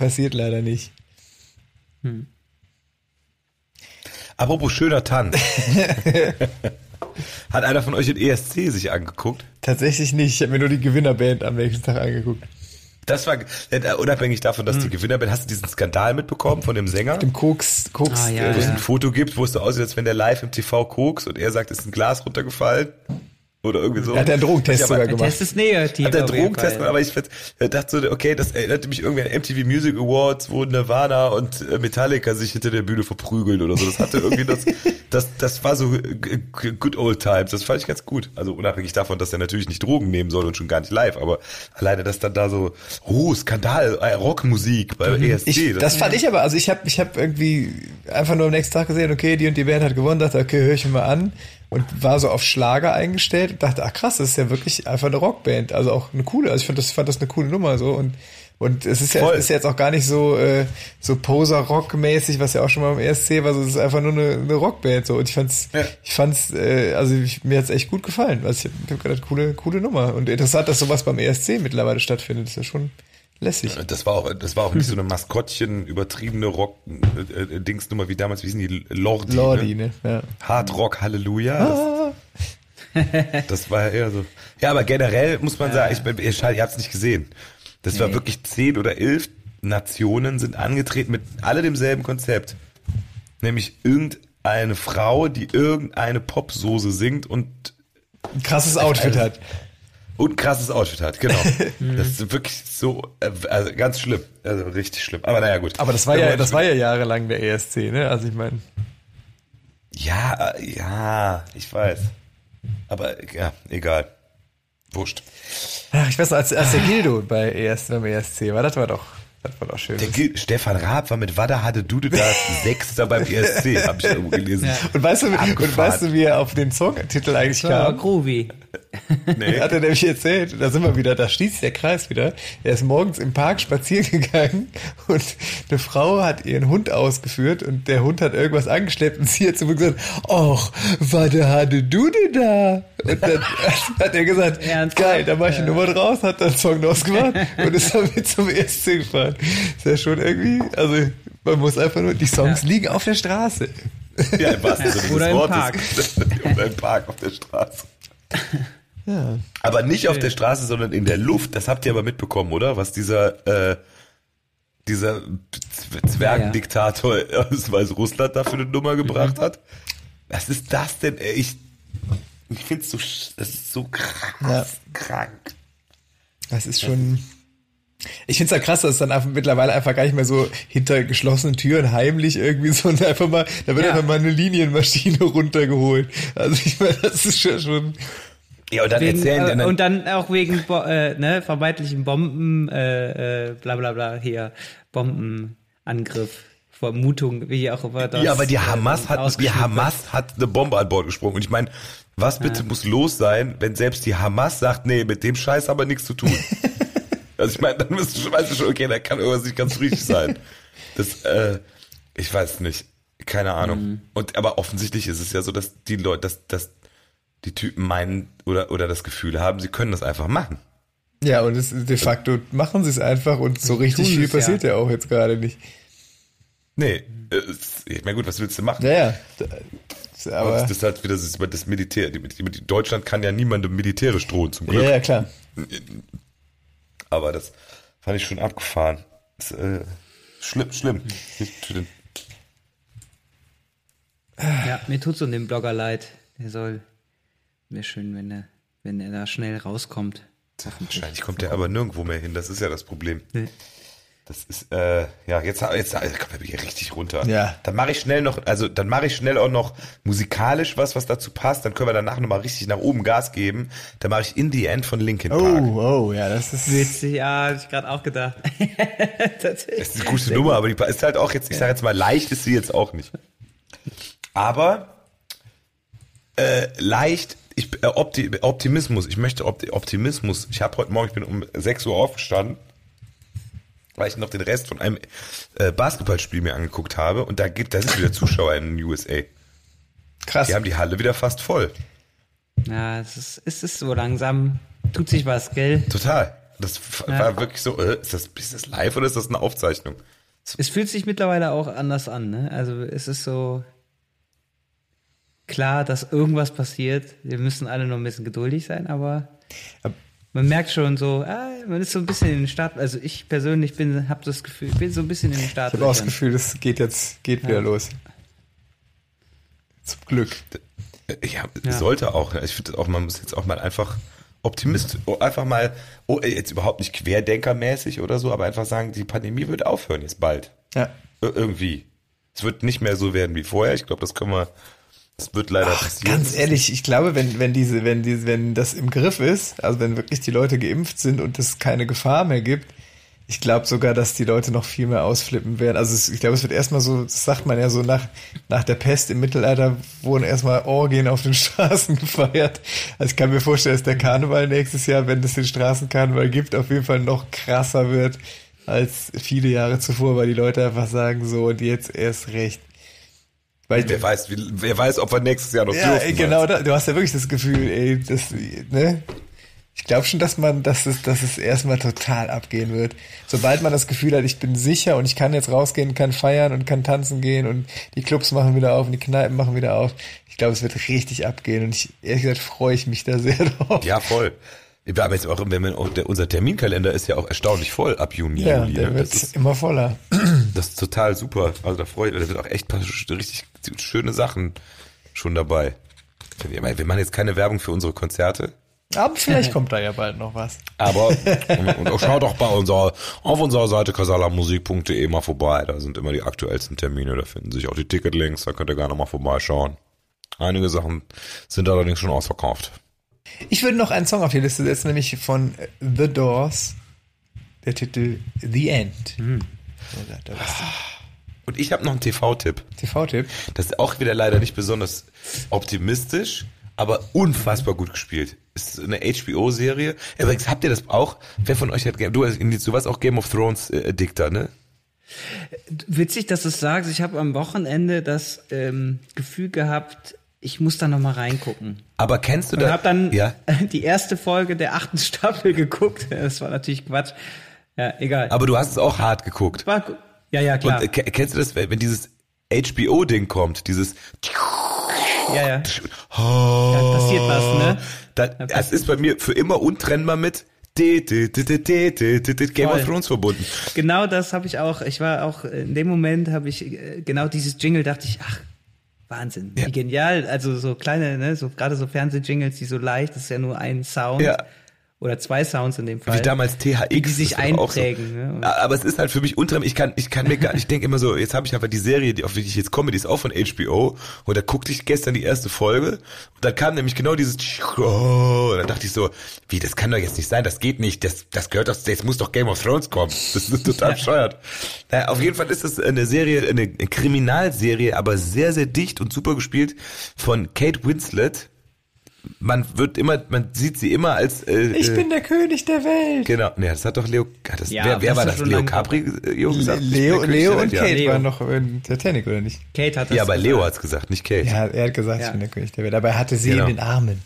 B: Passiert leider nicht. Hm.
A: Apropos schöner Tanz. Hat einer von euch den ESC sich angeguckt?
B: Tatsächlich nicht. Ich habe mir nur die Gewinnerband am nächsten Tag angeguckt.
A: Das war äh, unabhängig davon, dass hm. die Gewinnerband, hast du diesen Skandal mitbekommen von dem Sänger?
B: Dem Koks, Koks,
A: ah, ja, wo es ein Foto gibt, wo es so aussieht, als wenn der live im TV koks und er sagt, es ist ein Glas runtergefallen. Oder irgendwie so.
B: Er hat einen Drogentest sogar gemacht. Der
C: Test ist negativ.
A: Hat einen Drogentest gemacht, aber ich dachte so, okay, das erinnerte mich irgendwie an MTV Music Awards, wo Nirvana und äh, Metallica sich hinter der Bühne verprügeln oder so. Das hatte irgendwie das, das, das war so good old times. Das fand ich ganz gut. Also unabhängig davon, dass er natürlich nicht Drogen nehmen soll und schon gar nicht live, aber alleine, dass dann da so, oh, Skandal, äh, Rockmusik bei mhm. ESC.
B: Ich, das, das fand ich aber, also ich habe ich hab irgendwie einfach nur am nächsten Tag gesehen, okay, die und die Band hat gewonnen, dachte, okay, höre ich mir mal an und war so auf Schlager eingestellt und dachte, ach krass, das ist ja wirklich einfach eine Rockband, also auch eine coole, also ich fand das, fand das eine coole Nummer so und und es ist ja, ist jetzt auch gar nicht so äh, so Poser-Rock-mäßig, was ja auch schon mal im ESC war. So, es ist einfach nur eine, eine Rockband so. Und ich fand's, ja. ich fand's, äh, also ich, mir hat's echt gut gefallen. Also ich habe hab gedacht, coole, coole Nummer. Und interessant, dass sowas beim ESC mittlerweile stattfindet. Das ist ja schon lässig.
A: Das war auch, das war auch nicht so eine Maskottchen, übertriebene Rock-Dingsnummer äh, wie damals, wie hießen die? Lordi. Lordi, ne? ne? Ja. Hard Rock Halleluja. Ah. Das, das war ja eher so. Ja, aber generell muss man sagen, ich, ich, ihr habt es nicht gesehen. Das nee. war wirklich zehn oder elf Nationen sind angetreten mit alle demselben Konzept. Nämlich irgendeine Frau, die irgendeine Popsoße singt und
B: ein krasses Outfit also, hat.
A: Und ein krasses Outfit hat, genau. das ist wirklich so, äh, also ganz schlimm. Also richtig schlimm. Aber naja, gut.
B: Aber das war ja, das war ja jahrelang der ESC, ne? Also ich meine.
A: Ja, äh, ja, ich weiß. Aber ja, egal. Wurscht.
B: Ach, ich weiß noch, als, als der Gildo bei ES, beim ESC war, das war doch, das war doch schön.
A: Der Gil Stefan Raab war mit Wada hatte Dude da Sechster beim ESC, habe ich irgendwo gelesen. Ja.
B: Und weißt du, und weißt du, wie er auf den Songtitel eigentlich
C: das war kam? Groovy.
B: Nee. Hat er nämlich erzählt, da sind wir wieder, da schließt der Kreis wieder. Er ist morgens im Park spazieren gegangen und eine Frau hat ihren Hund ausgeführt und der Hund hat irgendwas angeschleppt und sie hat zu mir gesagt, ach, was hatte du denn da? Und dann hat er gesagt, Ernst? geil, da mach ich eine Nummer draus, hat dann Song ausgemacht und ist damit zum ESC gefahren. Ist ja schon irgendwie, also man muss einfach nur, die Songs ja. liegen auf der Straße.
A: Ja, im wahrsten Sinne
C: Oder des Wortes.
A: Oder im Park auf der Straße. Ja. Aber nicht auf der Straße, sondern in der Luft. Das habt ihr aber mitbekommen, oder? Was dieser äh, dieser Zwergendiktator ja, aus Weißrussland da für eine Nummer gebracht mhm. hat. Was ist das denn? Ich, ich finde es so, das ist so krass ja. krank.
B: Das ist schon. Ich finde es ja krass, dass es dann einfach mittlerweile einfach gar nicht mehr so hinter geschlossenen Türen heimlich irgendwie so und einfach mal, da wird ja. einfach mal eine Linienmaschine runtergeholt. Also ich meine, das ist schon, schon
C: ja, und dann wegen, erzählen äh, dann, Und dann auch wegen äh, ne, vermeintlichen Bomben, äh, äh, bla bla bla hier, Bombenangriff. Vermutung, wie auch immer das.
A: Ja, aber die Hamas hat, die Hamas hat eine Bombe an Bord gesprungen. Und ich meine, was bitte ja. muss los sein, wenn selbst die Hamas sagt, nee, mit dem Scheiß aber nichts zu tun. also ich meine, dann weißt du schon, weißt du schon, okay, da kann irgendwas nicht ganz richtig sein. Das, äh, ich weiß nicht. Keine Ahnung. Mhm. Und aber offensichtlich ist es ja so, dass die Leute, dass, dass die Typen meinen oder, oder das Gefühl haben, sie können das einfach machen.
B: Ja, und es, de facto machen sie es einfach und so richtig viel passiert ja. ja auch jetzt gerade nicht.
A: Nee, ich meine gut, was willst du machen?
B: Naja,
A: aber das ist halt wieder das, das Militär. Deutschland kann ja niemandem militärisch drohen, zum Glück.
B: Ja, ja, klar.
A: Aber das fand ich schon abgefahren. Das, äh, schlimm, schlimm.
C: Ja, mir tut's um den Blogger leid. Der soll Wäre schön, wenn er, wenn er da schnell rauskommt.
A: Wahrscheinlich kommt er aber nirgendwo mehr hin, das ist ja das Problem. Nee. Das ist, äh, ja, jetzt, jetzt also, kommt er hier richtig runter.
B: Ja.
A: Dann mache ich schnell noch, also dann mache ich schnell auch noch musikalisch was, was dazu passt. Dann können wir danach nochmal richtig nach oben Gas geben. Dann mache ich In the End von Linkin Park.
B: Oh, oh, ja, das ist
C: witzig. Ja, hab ich gerade auch gedacht.
A: das ist eine gute Nummer, aber die ist halt auch jetzt, ich sage jetzt mal, leicht ist sie jetzt auch nicht. Aber äh, leicht ich, äh, Opti Optimismus, ich möchte Opti Optimismus. Ich habe heute Morgen, ich bin um 6 Uhr aufgestanden, weil ich noch den Rest von einem äh, Basketballspiel mir angeguckt habe und da gibt, da sind wieder Zuschauer in den USA.
B: Krass.
A: Die haben die Halle wieder fast voll.
C: Ja, es ist, es ist so langsam, tut sich was, gell?
A: Total. Das ja. war wirklich so, äh, ist, das, ist das live oder ist das eine Aufzeichnung?
C: Es fühlt sich mittlerweile auch anders an, ne? Also es ist so, klar, dass irgendwas passiert. Wir müssen alle noch ein bisschen geduldig sein, aber man merkt schon so, ah, man ist so ein bisschen in den Start. Also ich persönlich bin, habe das Gefühl, bin so ein bisschen in den Start.
B: Ich habe auch das Gefühl, es geht jetzt, geht wieder ja. los. Zum Glück.
A: Äh, ja, ja. sollte auch. Ich finde auch, man muss jetzt auch mal einfach Optimist, oh, einfach mal, oh, jetzt überhaupt nicht querdenkermäßig oder so, aber einfach sagen, die Pandemie wird aufhören jetzt bald.
B: Ja.
A: irgendwie. Es wird nicht mehr so werden wie vorher. Ich glaube, das können wir, das wird leider
B: Ach, passieren. Ganz ehrlich, ich glaube, wenn, wenn diese, wenn diese, wenn das im Griff ist, also wenn wirklich die Leute geimpft sind und es keine Gefahr mehr gibt, ich glaube sogar, dass die Leute noch viel mehr ausflippen werden. Also es, ich glaube, es wird erstmal so, das sagt man ja so nach, nach der Pest im Mittelalter wurden erstmal Orgien auf den Straßen gefeiert. Also ich kann mir vorstellen, dass der Karneval nächstes Jahr, wenn es den Straßenkarneval gibt, auf jeden Fall noch krasser wird als viele Jahre zuvor, weil die Leute einfach sagen so und jetzt erst recht.
A: Weil wer weiß, wie, wer weiß, ob wir nächstes Jahr noch
B: ja, dürfen. Genau, da, du hast ja wirklich das Gefühl, ey, das, ne? Ich glaube schon, dass man, dass es, dass es erstmal total abgehen wird. Sobald man das Gefühl hat, ich bin sicher und ich kann jetzt rausgehen, kann feiern und kann tanzen gehen und die Clubs machen wieder auf und die Kneipen machen wieder auf. Ich glaube, es wird richtig abgehen und ich, ehrlich gesagt, freue ich mich da sehr drauf.
A: Ja, voll. Aber jetzt auch, wenn man, unser Terminkalender ist ja auch erstaunlich voll ab Juni,
B: ja, Juli. Der ne? wird ist, immer voller.
A: Das ist total super. Also da freue ich mich, da sind auch echt paar richtig schöne Sachen schon dabei. Wir machen jetzt keine Werbung für unsere Konzerte.
B: Aber vielleicht kommt da ja bald noch was.
A: Aber und, und schaut doch bei unserer, auf unserer Seite kasalamusik.de mal vorbei. Da sind immer die aktuellsten Termine. Da finden sich auch die Ticketlinks. Da könnt ihr gerne mal vorbeischauen. Einige Sachen sind allerdings schon ausverkauft.
B: Ich würde noch einen Song auf die Liste setzen, nämlich von The Doors. Der Titel The End. Hm.
A: Und ich habe noch einen TV-Tipp.
B: TV-Tipp?
A: Das ist auch wieder leider nicht besonders optimistisch, aber unfassbar gut gespielt. Ist eine HBO-Serie. Übrigens, habt ihr das auch? Wer von euch hat du, du warst auch Game of Thrones äh, Dikter, ne?
C: Witzig, dass du es sagst. Ich habe am Wochenende das ähm, Gefühl gehabt, ich muss da noch mal reingucken.
A: Aber kennst du da?
C: Ich habe dann ja? die erste Folge der achten Staffel geguckt. Das war natürlich Quatsch. Ja, egal.
A: Aber du hast es auch hart geguckt.
C: War, ja, ja, klar. Und,
A: äh, kennst du das, wenn dieses HBO-Ding kommt, dieses
C: ja, ja. Oh, da passiert was, ne?
A: Da, das ist bei mir für immer untrennbar mit Game of Thrones verbunden.
C: Genau das habe ich auch. Ich war auch in dem Moment habe ich äh, genau dieses Jingle dachte ich, ach Wahnsinn, wie ja. genial. Also so kleine, ne, so gerade so Fernsehjingles, die so leicht, das ist ja nur ein Sound. Ja oder zwei Sounds in dem Fall.
A: Wie damals THX.
C: Wie die sich einprägen. So.
A: Ne? Aber es ist halt für mich untrennbar. Ich kann, ich kann mir gar, ich denke immer so, jetzt habe ich einfach die Serie, die, auf die ich jetzt komme, die ist auch von HBO. Und da guckte ich gestern die erste Folge. Und dann kam nämlich genau dieses, und dann dachte ich so, wie, das kann doch jetzt nicht sein, das geht nicht, das, das gehört doch, jetzt muss doch Game of Thrones kommen. Das ist total bescheuert. Naja, auf jeden Fall ist es eine Serie, eine Kriminalserie, aber sehr, sehr dicht und super gespielt von Kate Winslet man wird immer, man sieht sie immer als
B: äh, Ich bin der König der Welt.
A: Genau, nee, das hat doch Leo, das, ja, wer, wer war das? Leo Capri
B: Leo gesagt? Leo, Leo und Kate Leo. waren noch in Titanic, oder nicht?
C: Kate hat das
A: Ja, aber gesagt. Leo hat's gesagt, nicht Kate.
B: Ja, er hat gesagt, ja. ich bin der König der Welt. Dabei hatte sie genau. in den Armen.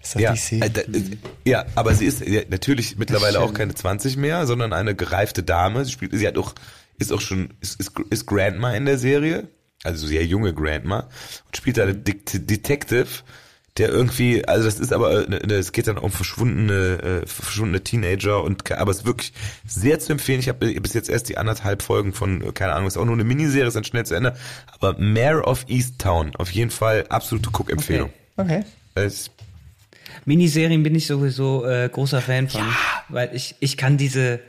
A: Das ja, die äh, äh, ja, aber sie ist ja, natürlich mittlerweile auch keine 20 mehr, sondern eine gereifte Dame. Sie spielt, sie hat auch, ist auch schon, ist, ist, ist Grandma in der Serie, also sehr junge Grandma und spielt eine Detective der irgendwie, also das ist aber, äh, es geht dann um verschwundene, äh, verschwundene Teenager und aber es ist wirklich sehr zu empfehlen. Ich habe bis jetzt erst die anderthalb Folgen von, äh, keine Ahnung, ist auch nur eine Miniserie, ist dann schnell zu Ende. Aber Mayor of Easttown, auf jeden Fall absolute Guckempfehlung.
B: Okay. okay.
C: Miniserien bin ich sowieso äh, großer Fan von, ja. weil ich ich kann diese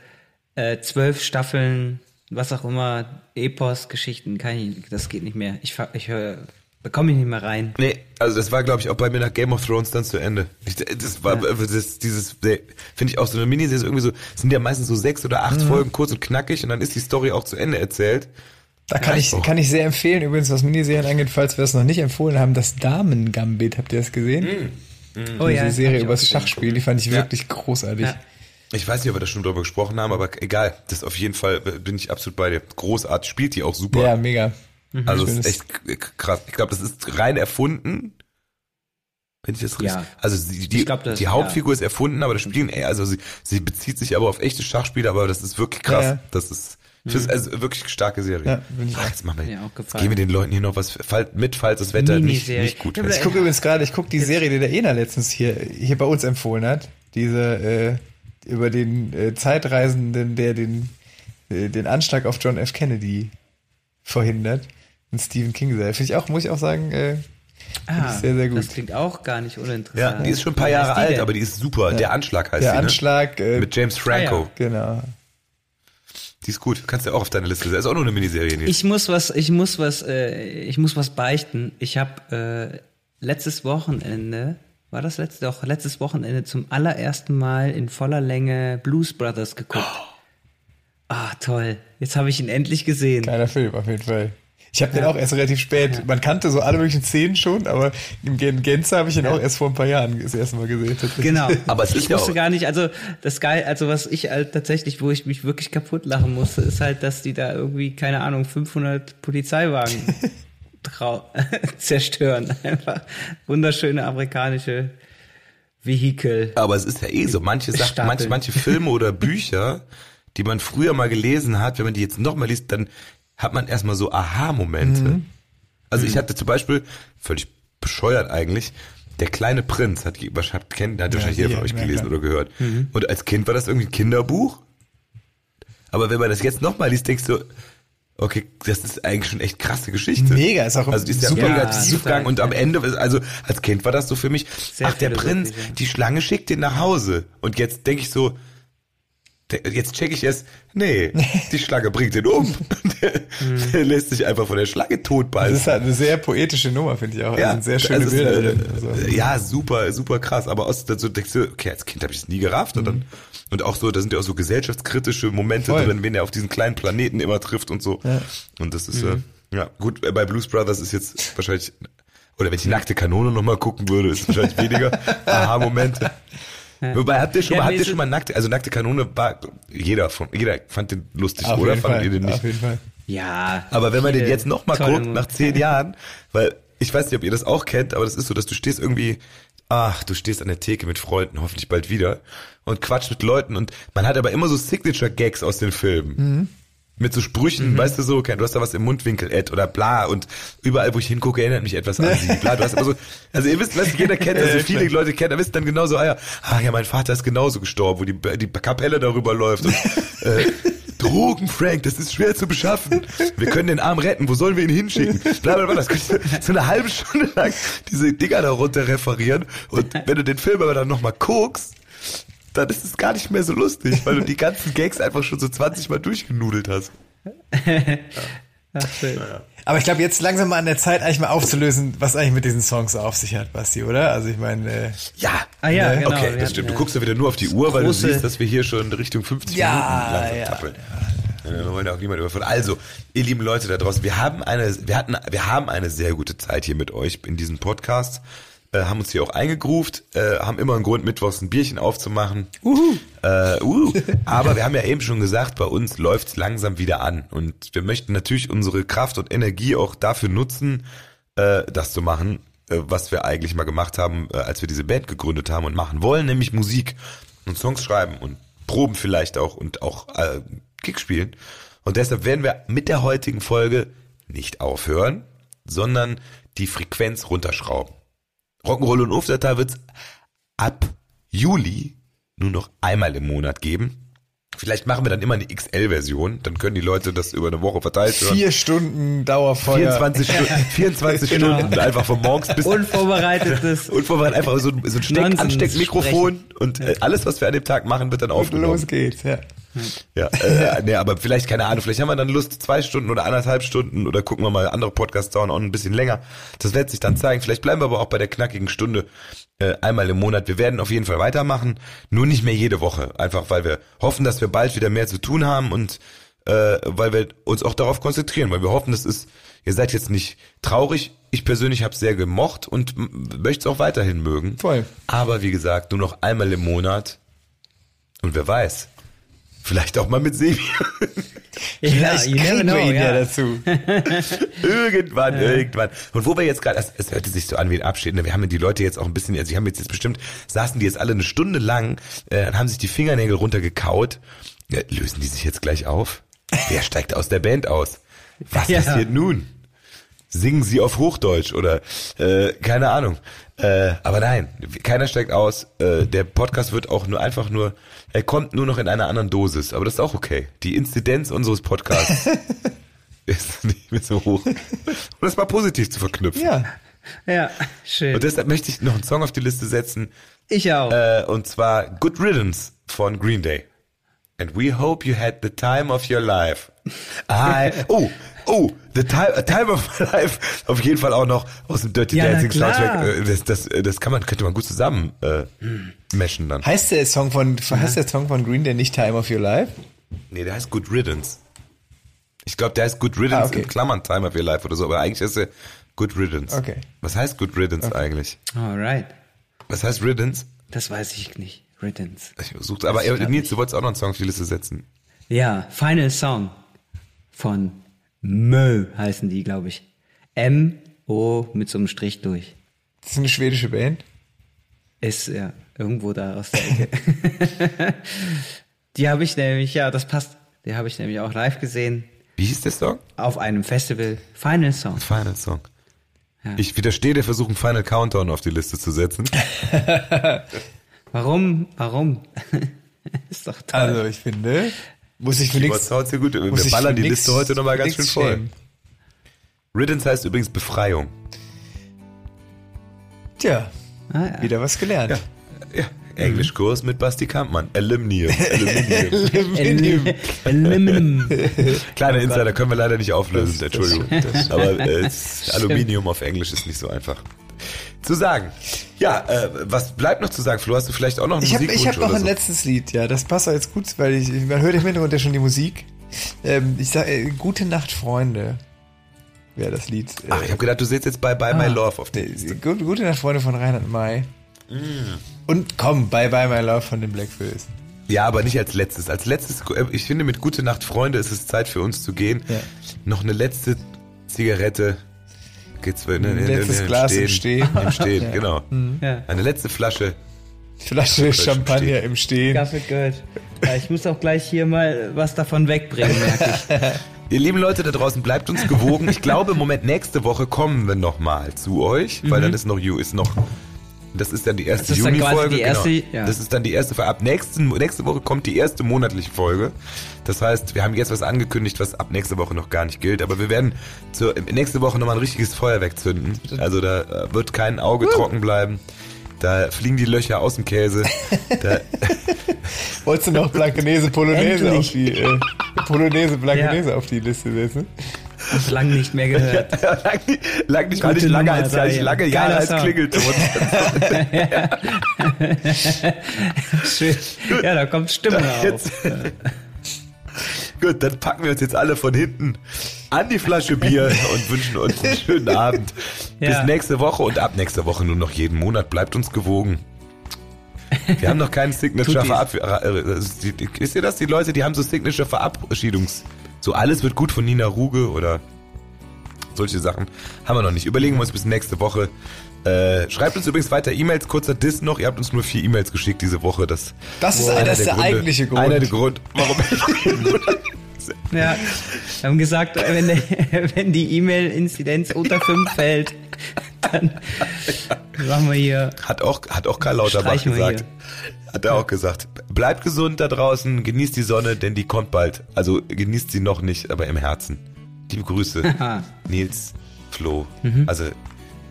C: äh, zwölf Staffeln, was auch immer, Epos-Geschichten, kann ich, das geht nicht mehr. Ich ich höre da komme ich nicht mehr rein.
A: Nee, also das war, glaube ich, auch bei mir nach Game of Thrones dann zu Ende. Ich, das war ja. das, dieses, finde ich auch so eine Miniserie irgendwie so, sind ja meistens so sechs oder acht mhm. Folgen kurz und knackig und dann ist die Story auch zu Ende erzählt.
B: Da kann ich, kann ich sehr empfehlen, übrigens, was Miniserien angeht, falls wir es noch nicht empfohlen haben, das Damen-Gambit, habt ihr das gesehen? Mhm. Mhm. Oh ja. Diese Serie über das Schachspiel, die fand ich ja. wirklich großartig. Ja.
A: Ich weiß nicht, ob wir da schon drüber gesprochen haben, aber egal, das auf jeden Fall bin ich absolut bei dir. Großartig, spielt die auch super.
B: Ja, mega.
A: Mhm. Also es ist echt krass. Ich glaube, das ist rein erfunden. Wenn ich das richtig. Ja. Also die, die, glaub, das, die Hauptfigur ja. ist erfunden, aber das Spielen, ey, also sie, sie bezieht sich aber auf echte Schachspieler, aber das ist wirklich krass. Ja. Das ist das ist also wirklich eine starke Serie. Ja, ich Ach, jetzt machen wir, ja, jetzt geben wir den Leuten hier noch was mit, falls das Wetter nicht, nicht gut
B: ist. Ich gucke übrigens gerade, ich gucke die Serie, die der Ena letztens hier, hier bei uns empfohlen hat. Diese, äh, über den äh, Zeitreisenden, der den, äh, den Anschlag auf John F. Kennedy verhindert ein Stephen King sehr. Finde ich auch, muss ich auch sagen, äh,
C: Ah,
B: sehr, sehr gut.
C: Das klingt auch gar nicht uninteressant.
A: Ja, die ist schon ein paar Jahre
C: die
A: alt,
C: denn?
A: aber die ist super. Der Anschlag heißt
B: Der
A: sie,
B: Anschlag,
A: ne?
B: äh,
A: Mit James Franco.
C: Ah, ja.
B: genau.
A: Die ist gut. Kannst du auch auf deine Liste setzen. Ist auch nur eine Miniserie. Nils.
C: Ich muss was, ich muss was, äh, ich muss was beichten. Ich habe äh, letztes Wochenende, war das letzte, doch letztes Wochenende zum allerersten Mal in voller Länge Blues Brothers geguckt. Ah, toll. Jetzt habe ich ihn endlich gesehen.
B: Geiler Film, auf jeden Fall. Ich habe den auch erst relativ spät. Man kannte so alle möglichen Szenen schon, aber im Gänze habe ich ihn auch erst vor ein paar Jahren das erste Mal gesehen.
C: Genau.
A: Aber es ist
C: ich
A: ja
C: wusste
A: auch-
C: gar nicht, also das geil, also was ich halt tatsächlich, wo ich mich wirklich kaputt lachen musste, ist halt, dass die da irgendwie, keine Ahnung, 500 Polizeiwagen zerstören. Einfach wunderschöne amerikanische Vehikel.
A: Aber es ist ja eh so. Manche Sachen, manche, manche Filme oder Bücher, die man früher mal gelesen hat, wenn man die jetzt nochmal liest, dann hat man erstmal so Aha-Momente.
C: Mhm.
A: Also ich hatte zum Beispiel, völlig bescheuert eigentlich, der kleine Prinz hat, hat, kennt, hat wahrscheinlich jeder
B: ja,
A: von euch
B: ja,
A: gelesen oder gehört.
C: Mhm.
A: Und als Kind war das irgendwie ein Kinderbuch. Aber wenn man das jetzt nochmal liest, denkst du, okay, das ist eigentlich schon echt krasse Geschichte.
B: Mega, ist auch
A: Also die ist ja
B: super
A: mega
C: Ja,
A: tiefgang und am Ende, also als Kind war das so für mich,
C: Sehr
A: ach der Prinz,
C: ja.
A: die Schlange schickt den nach Hause. Und jetzt denke ich so, jetzt check ich erst, nee, die Schlange bringt ihn um. Der, der lässt sich einfach von der Schlange
B: Das
A: totbeißen.
B: ist halt eine sehr poetische Nummer, finde ich auch. Ja, sind sehr schöne
A: also es,
B: Bilder
A: äh,
B: drin. Also.
A: Ja, super, super krass. Aber aus, so denkst du, okay, als Kind habe ich es nie gerafft. Und, dann, und auch so, da sind ja auch so gesellschaftskritische Momente
B: Voll.
A: drin, wen er auf diesen kleinen Planeten immer trifft und so. Und das ist, äh, ja, gut, äh, bei Blues Brothers ist jetzt wahrscheinlich, oder wenn ich nackte Kanone nochmal gucken würde, ist es wahrscheinlich weniger Aha-Momente. Wobei, habt ihr schon
C: Ja,
A: mal, habt ihr schon mal nackte, also nackte Kanone war, jeder von, jeder fand den lustig,
B: Auf
A: oder?
B: Fall.
A: ihr den nicht?
B: Auf jeden Fall.
C: Ja.
A: Aber wenn man den jetzt nochmal guckt, nach zehn Jahren, weil ich weiß nicht, ob ihr das auch kennt, aber das ist so, dass du stehst irgendwie, ach, du stehst an der Theke mit Freunden, hoffentlich bald wieder, und quatscht mit Leuten und man hat aber immer so Signature-Gags aus den Filmen. Mit so Sprüchen, weißt du so, okay, du hast da was im Mundwinkel, Ed, oder bla, und überall, wo ich hingucke, erinnert mich etwas an sie, bla, du hast immer so, also ihr wisst, was jeder kennt, also viele Leute kennen, da wisst dann genauso, ah ja, ah ja, mein Vater ist genauso gestorben, wo die, die Kapelle darüber läuft und, äh, Drogen, Frank, das ist schwer zu beschaffen. Wir können den Arm retten, wo sollen wir ihn hinschicken? Bla, bla, bla. Das könnte so eine halbe Stunde lang diese Dinger darunter referieren. Und wenn du den Film aber dann nochmal guckst, dann ist es gar nicht mehr so lustig, weil du die ganzen Gags einfach schon so 20 Mal durchgenudelt hast.
C: Ach, schön.
B: Aber ich glaube, jetzt langsam mal an der Zeit, eigentlich mal aufzulösen, was eigentlich mit diesen Songs auf sich hat, Basti, oder? Also ich meine, äh,
A: Ja.
C: Ah ja,
B: Ne?
C: genau.
A: okay, das stimmt. Du guckst ja wieder nur auf die Uhr, weil du siehst, dass wir hier schon Richtung 50
B: Ja,
A: Minuten langsam
B: ja.
A: tappeln. Ja, Wir wollen ja auch niemand überfordern. Also, ihr lieben Leute da draußen, wir haben eine, wir hatten, wir haben eine sehr gute Zeit hier mit euch in diesem Podcast. Äh, haben uns hier auch eingegruft, äh, haben immer einen Grund, mittwochs ein Bierchen aufzumachen. Uhu. Äh, uhu. Aber wir haben ja eben schon gesagt, bei uns läuft's langsam wieder an. Und wir möchten natürlich unsere Kraft und Energie auch dafür nutzen, äh, das zu machen, äh, was wir eigentlich mal gemacht haben, äh, als wir diese Band gegründet haben und machen wollen, nämlich Musik und Songs schreiben und proben vielleicht auch und auch äh, Kick spielen. Und deshalb werden wir mit der heutigen Folge nicht aufhören, sondern die Frequenz runterschrauben. Rock'n'Roll und Uftertal wird's ab Juli nur noch einmal im Monat geben. Vielleicht machen wir dann immer eine XL-Version, dann können die Leute das über eine Woche verteilt hören.
B: vier Stunden Dauerfeuer.
A: 24, Stu 24
C: Genau.
A: Stunden einfach von morgens bis
C: Unvorbereitetes.
A: und vorbereitet einfach so, ein- so ein Steck, Ansteckmikrofon und äh, alles, was wir an dem Tag machen, wird dann
B: Und
A: aufgenommen.
B: los geht's, ja.
A: Ja, äh, nee, aber vielleicht, keine Ahnung, vielleicht haben wir dann Lust, zwei Stunden oder anderthalb Stunden oder gucken wir mal, andere Podcasts dauern auch ein bisschen länger. Das wird sich dann zeigen. Vielleicht bleiben wir aber auch bei der knackigen Stunde äh, einmal im Monat. Wir werden auf jeden Fall weitermachen, nur nicht mehr jede Woche. Einfach, weil wir hoffen, dass wir bald wieder mehr zu tun haben und äh, weil wir uns auch darauf konzentrieren, weil wir hoffen, das ist, ihr seid jetzt nicht traurig. Ich persönlich habe es sehr gemocht und möchte es auch weiterhin mögen.
B: Voll.
A: Aber wie gesagt, nur noch einmal im Monat. Und wer weiß, vielleicht auch mal mit Sebi.
B: Vielleicht
C: you never
B: kriegen wir
C: know,
B: ihn ja,
C: ja.
B: dazu.
A: irgendwann, irgendwann. Und wo wir jetzt gerade, es, hörte sich so an wie ein Abschied. Ne? Wir haben die Leute jetzt auch ein bisschen, also die haben jetzt, jetzt bestimmt, saßen die jetzt alle eine Stunde lang, äh, haben sich die Fingernägel runtergekaut. Ja, lösen die sich jetzt gleich auf? Wer steigt aus der Band aus? Was
C: Ja.
A: passiert nun? Singen sie auf Hochdeutsch oder äh, keine Ahnung. Äh, aber nein, keiner steigt aus. Äh, der Podcast wird auch nur einfach nur, er kommt nur noch in einer anderen Dosis. Aber das ist auch okay. Die Inzidenz unseres Podcasts ist nicht mehr so hoch. Um das mal positiv zu verknüpfen.
B: Ja.
C: Ja, schön.
A: Und deshalb möchte ich noch einen Song auf die Liste setzen.
C: Ich auch.
A: Äh, und zwar Good Riddance von Green Day. And we hope you had the time of your life. I, oh, oh, the time, a time of my life. Auf jeden Fall auch noch aus dem Dirty
C: Ja,
A: Dancing. Soundtrack. Äh, Das, das, das kann man, könnte man gut zusammen äh, meshen dann.
B: Heißt der Song von, heißt der Song von Green Day nicht Time of Your Life?
A: Nee, der heißt Good Riddance. Ich glaube, der heißt Good Riddance
B: Ah, okay.
A: in Klammern Time of Your Life oder so, aber eigentlich ist er Good Riddance.
B: Okay.
A: Was heißt Good Riddance eigentlich?
C: Alright.
A: Was heißt Riddance?
C: Das weiß ich nicht. Riddance.
A: Ich suchte, aber
C: Das
A: äh, Nils, du wolltest auch noch einen Song auf die Liste setzen.
C: Ja, Final Song von Mö heißen die, glaube ich. M-O mit so einem Strich durch.
B: Das ist eine schwedische Band.
C: Ist ja irgendwo da aus der Ecke. die habe ich nämlich, ja, das passt. Die habe ich nämlich auch live gesehen
A: Wie hieß der Song?
C: auf einem Festival. Final Song.
A: Final Song.
C: Ja.
A: Ich widerstehe der Versuch, einen Final Countdown auf die Liste zu setzen.
C: Warum? Warum? ist doch toll.
B: Also ich finde, muss ich für nichts.
A: Sehr gut. Wir
B: muss ich
A: ballern die Liste heute nochmal ganz schön voll.
B: schämen.
A: Riddance heißt übrigens Befreiung.
B: Tja,
C: ah, ja.
B: wieder was gelernt.
A: Ja. Englischkurs mit Basti Kampmann. Aluminium. Aluminium.
C: Elim-
A: Kleiner Insider können wir leider nicht auflösen, Entschuldigung. Aber äh, das Aluminium auf Englisch ist nicht so einfach zu sagen. Ja, äh, was bleibt noch zu sagen? Flo, hast du vielleicht auch noch einen
B: Ich habe hab noch ein
A: so?
B: letztes Lied, ja, das passt auch jetzt gut, weil ich, man hört im Hintergrund ja schon die Musik. Ähm, ich sage, äh, Gute Nacht, Freunde, wäre das Lied. Äh,
A: Ach, ich habe gedacht, du setzt jetzt bei Bye My Love auf
B: nee,
A: Liste.
B: Gute, Gute Nacht, Freunde von Reinhard May.
A: Mm.
B: Und komm, Bye Bye My Love von den Blackfills.
A: Ja, aber nicht als letztes. Als letztes, äh, ich finde, mit Gute Nacht, Freunde, ist es Zeit für uns zu gehen.
B: Ja.
A: Noch eine letzte Zigarette. Geht's ne,
B: Ein letztes Glas im Stehen.
A: Im Stehen, genau.
C: Ja.
A: Eine letzte Flasche.
B: Flasche Champagner
A: Stehen.
B: im Stehen.
C: Kaffee gehört. Ja, ich muss auch gleich hier mal was davon wegbringen, merke ich.
A: Ihr lieben Leute da draußen, bleibt uns gewogen. Ich glaube, im Moment nächste Woche kommen wir nochmal zu euch, weil dann ist noch You ist noch. Das ist dann die erste Juni-Folge. genau.
C: ja.
A: Das ist dann die erste Folge. Ab nächsten, nächste Woche kommt die erste monatliche Folge. Das heißt, wir haben jetzt was angekündigt, was ab nächste Woche noch gar nicht gilt. Aber wir werden zur, nächste Woche nochmal ein richtiges Feuerwerk zünden. Also da äh, wird kein Auge trocken bleiben. Da fliegen die Löcher aus dem Käse. Da,
B: Wolltest du noch Blankenese Polonaise auf die äh, Polonaise Blankenese auf die Liste setzen?
C: Hab lang nicht mehr gehört.
A: lang, nicht- lang nicht,
C: Gute
A: nicht lange
C: Nummer,
A: als, als
C: ja.
A: lange Jahre als. Klingelton.
C: Schön. Ja, da kommt Stimme auf.
A: Gut, dann packen wir uns jetzt alle von hinten an die Flasche Bier und wünschen uns einen schönen Abend. Bis
C: Ja.
A: nächste Woche und ab nächster Woche nur noch jeden Monat. Bleibt uns gewogen. Wir haben noch keinen Signature. Verabschiedung. Wisst ihr das? Die Leute, die haben so Signature Verabschiedungs. So alles wird gut von Nina Ruge oder solche Sachen. Haben wir noch nicht. Überlegen wir uns bis nächste Woche. Äh, schreibt uns übrigens weiter E-Mails. Kurzer Diss noch. Ihr habt uns nur vier E-Mails geschickt diese Woche. Das,
B: Das ist,
A: einer
B: das ist der
A: Gründe-
B: eigentliche Grund.
A: Einer der Grund, warum
C: Ja, wir haben gesagt, wenn, wenn die E-Mail-Inzidenz unter 5 fällt, dann machen wir hier.
A: Hat auch, hat auch Karl Lauterbach gesagt. Hat er auch gesagt. Bleibt gesund da draußen, genießt die Sonne, denn die kommt bald. Also genießt sie noch nicht, aber im Herzen. Liebe Grüße, Nils, Flo, also äh,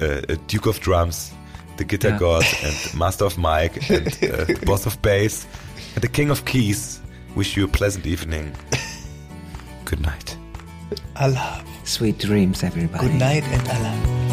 A: Uh, Duke of Drums, the Guitar
C: Ja.
A: God and Master of Mike and äh, Boss of Bass and the King of Keys. Wish you a pleasant evening. Good night.
B: Allah.
C: Sweet dreams, everybody.
B: Good night and Allah.